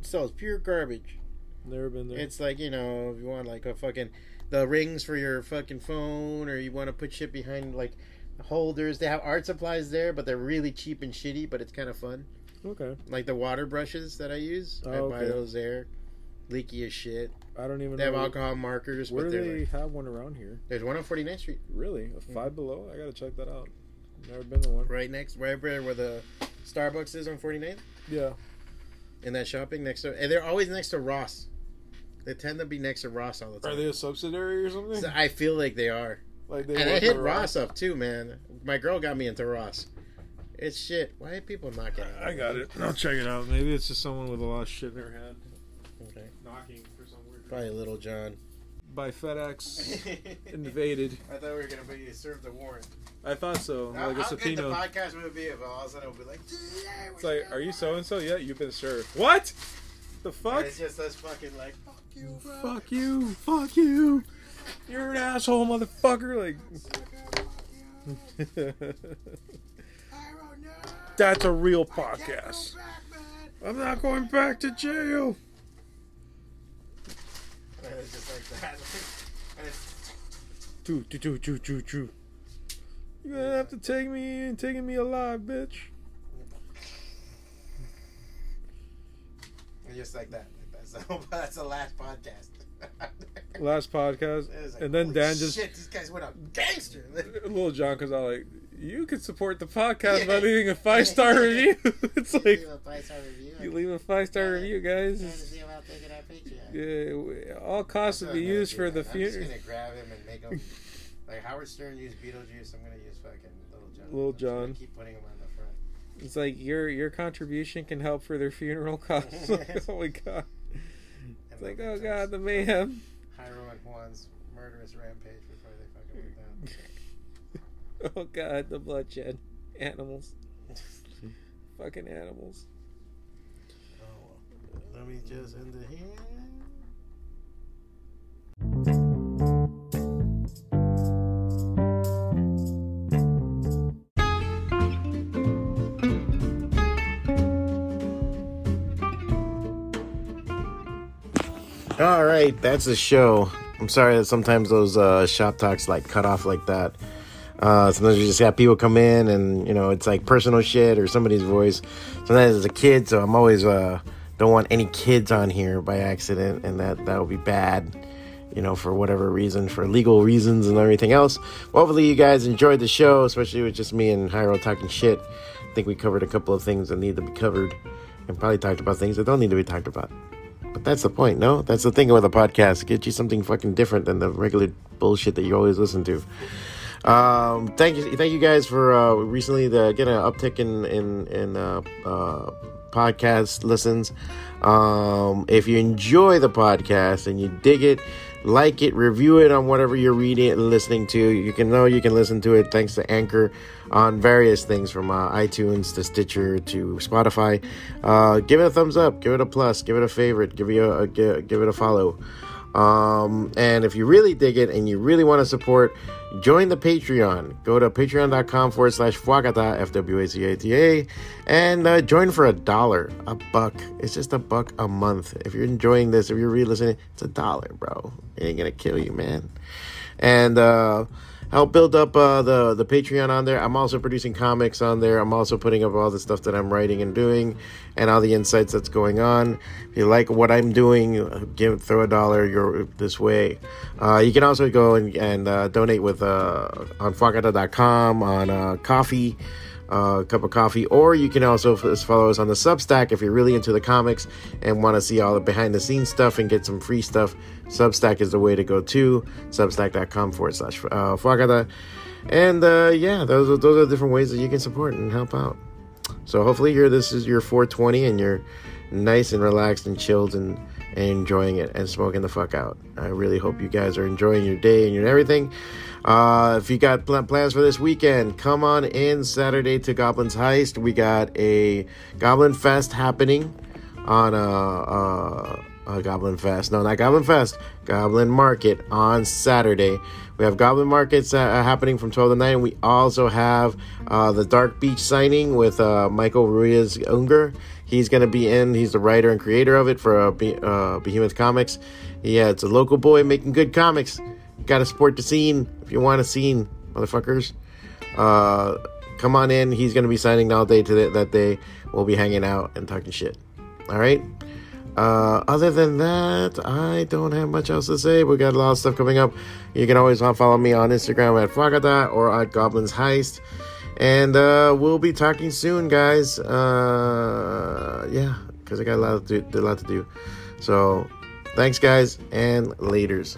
[SPEAKER 1] So it's pure garbage.
[SPEAKER 2] Never been there.
[SPEAKER 1] It's like you know, if you want like a fucking the rings for your fucking phone, or you want to put shit behind like holders. They have art supplies there, but they're really cheap and shitty. But it's kind of fun.
[SPEAKER 2] okay.
[SPEAKER 1] Like the water brushes that I use, oh, I
[SPEAKER 2] Oh,
[SPEAKER 1] buy
[SPEAKER 2] okay.
[SPEAKER 1] those there. Leaky as shit.
[SPEAKER 2] I don't even
[SPEAKER 1] They have alcohol markers,
[SPEAKER 2] Where
[SPEAKER 1] but
[SPEAKER 2] do
[SPEAKER 1] they're
[SPEAKER 2] they
[SPEAKER 1] like,
[SPEAKER 2] have one around here?
[SPEAKER 1] there's one on 49th Street,
[SPEAKER 2] Really? A mm-hmm. five below? I gotta check that out. Never been to one.
[SPEAKER 1] right next, right where where the Starbucks is on 49th.
[SPEAKER 2] Yeah.
[SPEAKER 1] In that shopping next to, and they're always next to Ross. They tend to be next to Ross all the time.
[SPEAKER 2] Are they a subsidiary or something?
[SPEAKER 1] So I feel like they are.
[SPEAKER 2] like they
[SPEAKER 1] and I hit
[SPEAKER 2] for
[SPEAKER 1] Ross up too, man. My girl got me into Ross. It's shit. Why are people not getting?
[SPEAKER 2] I got it. I'll check it out. Maybe it's just someone with a lot of shit in their head
[SPEAKER 1] Okay.
[SPEAKER 2] knocking for some weird.
[SPEAKER 1] Probably Little John.
[SPEAKER 2] By FedEx <laughs> invaded.
[SPEAKER 1] I thought we were gonna be served a warrant.
[SPEAKER 2] I thought so.
[SPEAKER 1] How,
[SPEAKER 2] like a
[SPEAKER 1] how good the
[SPEAKER 2] subpoena.
[SPEAKER 1] podcast would be if all of a sudden it would be like,
[SPEAKER 2] It's like, are you so and so? Yeah, you've been served. What? The
[SPEAKER 1] And
[SPEAKER 2] fuck?
[SPEAKER 1] it's just us fucking like, fuck you, bro.
[SPEAKER 2] Fuck you. Fuck you. You're an asshole, motherfucker. Like. <laughs> That's a real podcast. I'm not going back to jail.
[SPEAKER 1] And just like that. And it's-
[SPEAKER 2] Choo, choo, choo, choo, choo, choo. You're gonna have to take me in, taking me alive, bitch.
[SPEAKER 1] just like that. That's <laughs> the, that's the last podcast.
[SPEAKER 2] Last podcast,
[SPEAKER 1] like,
[SPEAKER 2] and then Dan just
[SPEAKER 1] shit, these guys went out gangster. <laughs>
[SPEAKER 2] little John because I like, you could support the podcast by leaving a five star <laughs> review. it's like
[SPEAKER 1] Leave a five-star review.
[SPEAKER 2] you leave a five star
[SPEAKER 1] Yeah.
[SPEAKER 2] review, guys.
[SPEAKER 1] Trying to see about taking our Patreon.
[SPEAKER 2] Yeah, all costs would be used for the
[SPEAKER 1] man. I'm just gonna grab him and make him like Howard Stern used Beetlejuice. I'm gonna use fucking Little John.
[SPEAKER 2] Little John.
[SPEAKER 1] Keep putting him on the front.
[SPEAKER 2] It's like your your contribution can help for their funeral costs. oh my god!
[SPEAKER 1] And
[SPEAKER 2] It's like, oh,
[SPEAKER 1] oh
[SPEAKER 2] god, the mayhem.
[SPEAKER 1] Jayro and Juan's murderous rampage before they fucking went down. <laughs>
[SPEAKER 2] Oh god, the bloodshed. Animals. <laughs> Fucking animals.
[SPEAKER 1] Oh well. Let me just end it here.
[SPEAKER 4] All right, that's the show. I'm sorry that sometimes those uh, shop talks like cut off like that.
[SPEAKER 1] Uh, sometimes you just have people come in and you know it's like personal shit or somebody's voice. Sometimes it's a kid, so I'm always uh, don't want any kids on here by accident, and that that would be bad. You know, for whatever reason, for legal reasons and everything else. Well, hopefully, you guys enjoyed the show, especially with just me and Jayro talking shit. I think we covered a couple of things that need to be covered, and probably talked about things that don't need to be talked about. That's the point, no? That's the thing with a podcast. Get you something fucking different than the regular bullshit that you always listen to. Um, thank you, thank you guys for uh, recently the getting an uptick in in in uh, uh, podcast listens. Um, if you enjoy the podcast and you dig it, like it, review it on whatever you're reading and listening to. You can know you can listen to it thanks to Anchor on various things from uh, iTunes to Stitcher to Spotify. Uh, give it a thumbs up, give it a plus, give it a favorite, give you a, a give it a follow. Um, and if you really dig it and you really want to support, join the Patreon. Go to patreon.com forward slash Fwacata, F W A C A T A, and uh, join for a dollar, a buck. It's just a buck a month. If you're enjoying this, if you're re listening, it's a dollar, bro. It ain't gonna kill you, man. And, uh, help build up uh, the the Patreon on there. I'm also producing comics on there. I'm also putting up all the stuff that I'm writing and doing, and all the insights that's going on. If you like what I'm doing, give throw a dollar your this way. Uh, you can also go and, and uh, donate with uh, on Fwacata.com on uh, coffee uh, cup of coffee, or you can also follow us on the Substack if you're really into the comics and want to see all the behind the scenes stuff and get some free stuff. Substack is the way to go too. Substack.com forward slash uh, Fwacata. And uh, yeah, those are, those are different ways that you can support and help out. So hopefully, here this is your 420 and you're nice and relaxed and chilled and, and enjoying it and smoking the fuck out. I really hope you guys are enjoying your day and your everything. Uh, if you got pl- plans for this weekend, come on in Saturday to Goblin's Heist. We got a Goblin Fest happening on a, a, a Goblin Fest. No, not Goblin Fest. Goblin Market on Saturday. We have Goblin Markets uh, happening from 12 to 9. We also have uh, the Dark Beach signing with uh, Michael Ruiz Unger. He's going to be in. He's the writer and creator of it for uh, Be- uh, Behemoth Comics. Yeah, it's a local boy making good comics. Got to support the scene if you want a scene, motherfuckers. Uh, come on in. He's going to be signing all day today. That day, we'll be hanging out and talking shit. All right. Uh, other than that, I don't have much else to say. We got a lot of stuff coming up. You can always follow me on Instagram at Fwacata or at Goblins Heist. And uh, we'll be talking soon, guys. Uh, yeah, because I got a lot, to do, a lot to do. So, thanks, guys, and laters.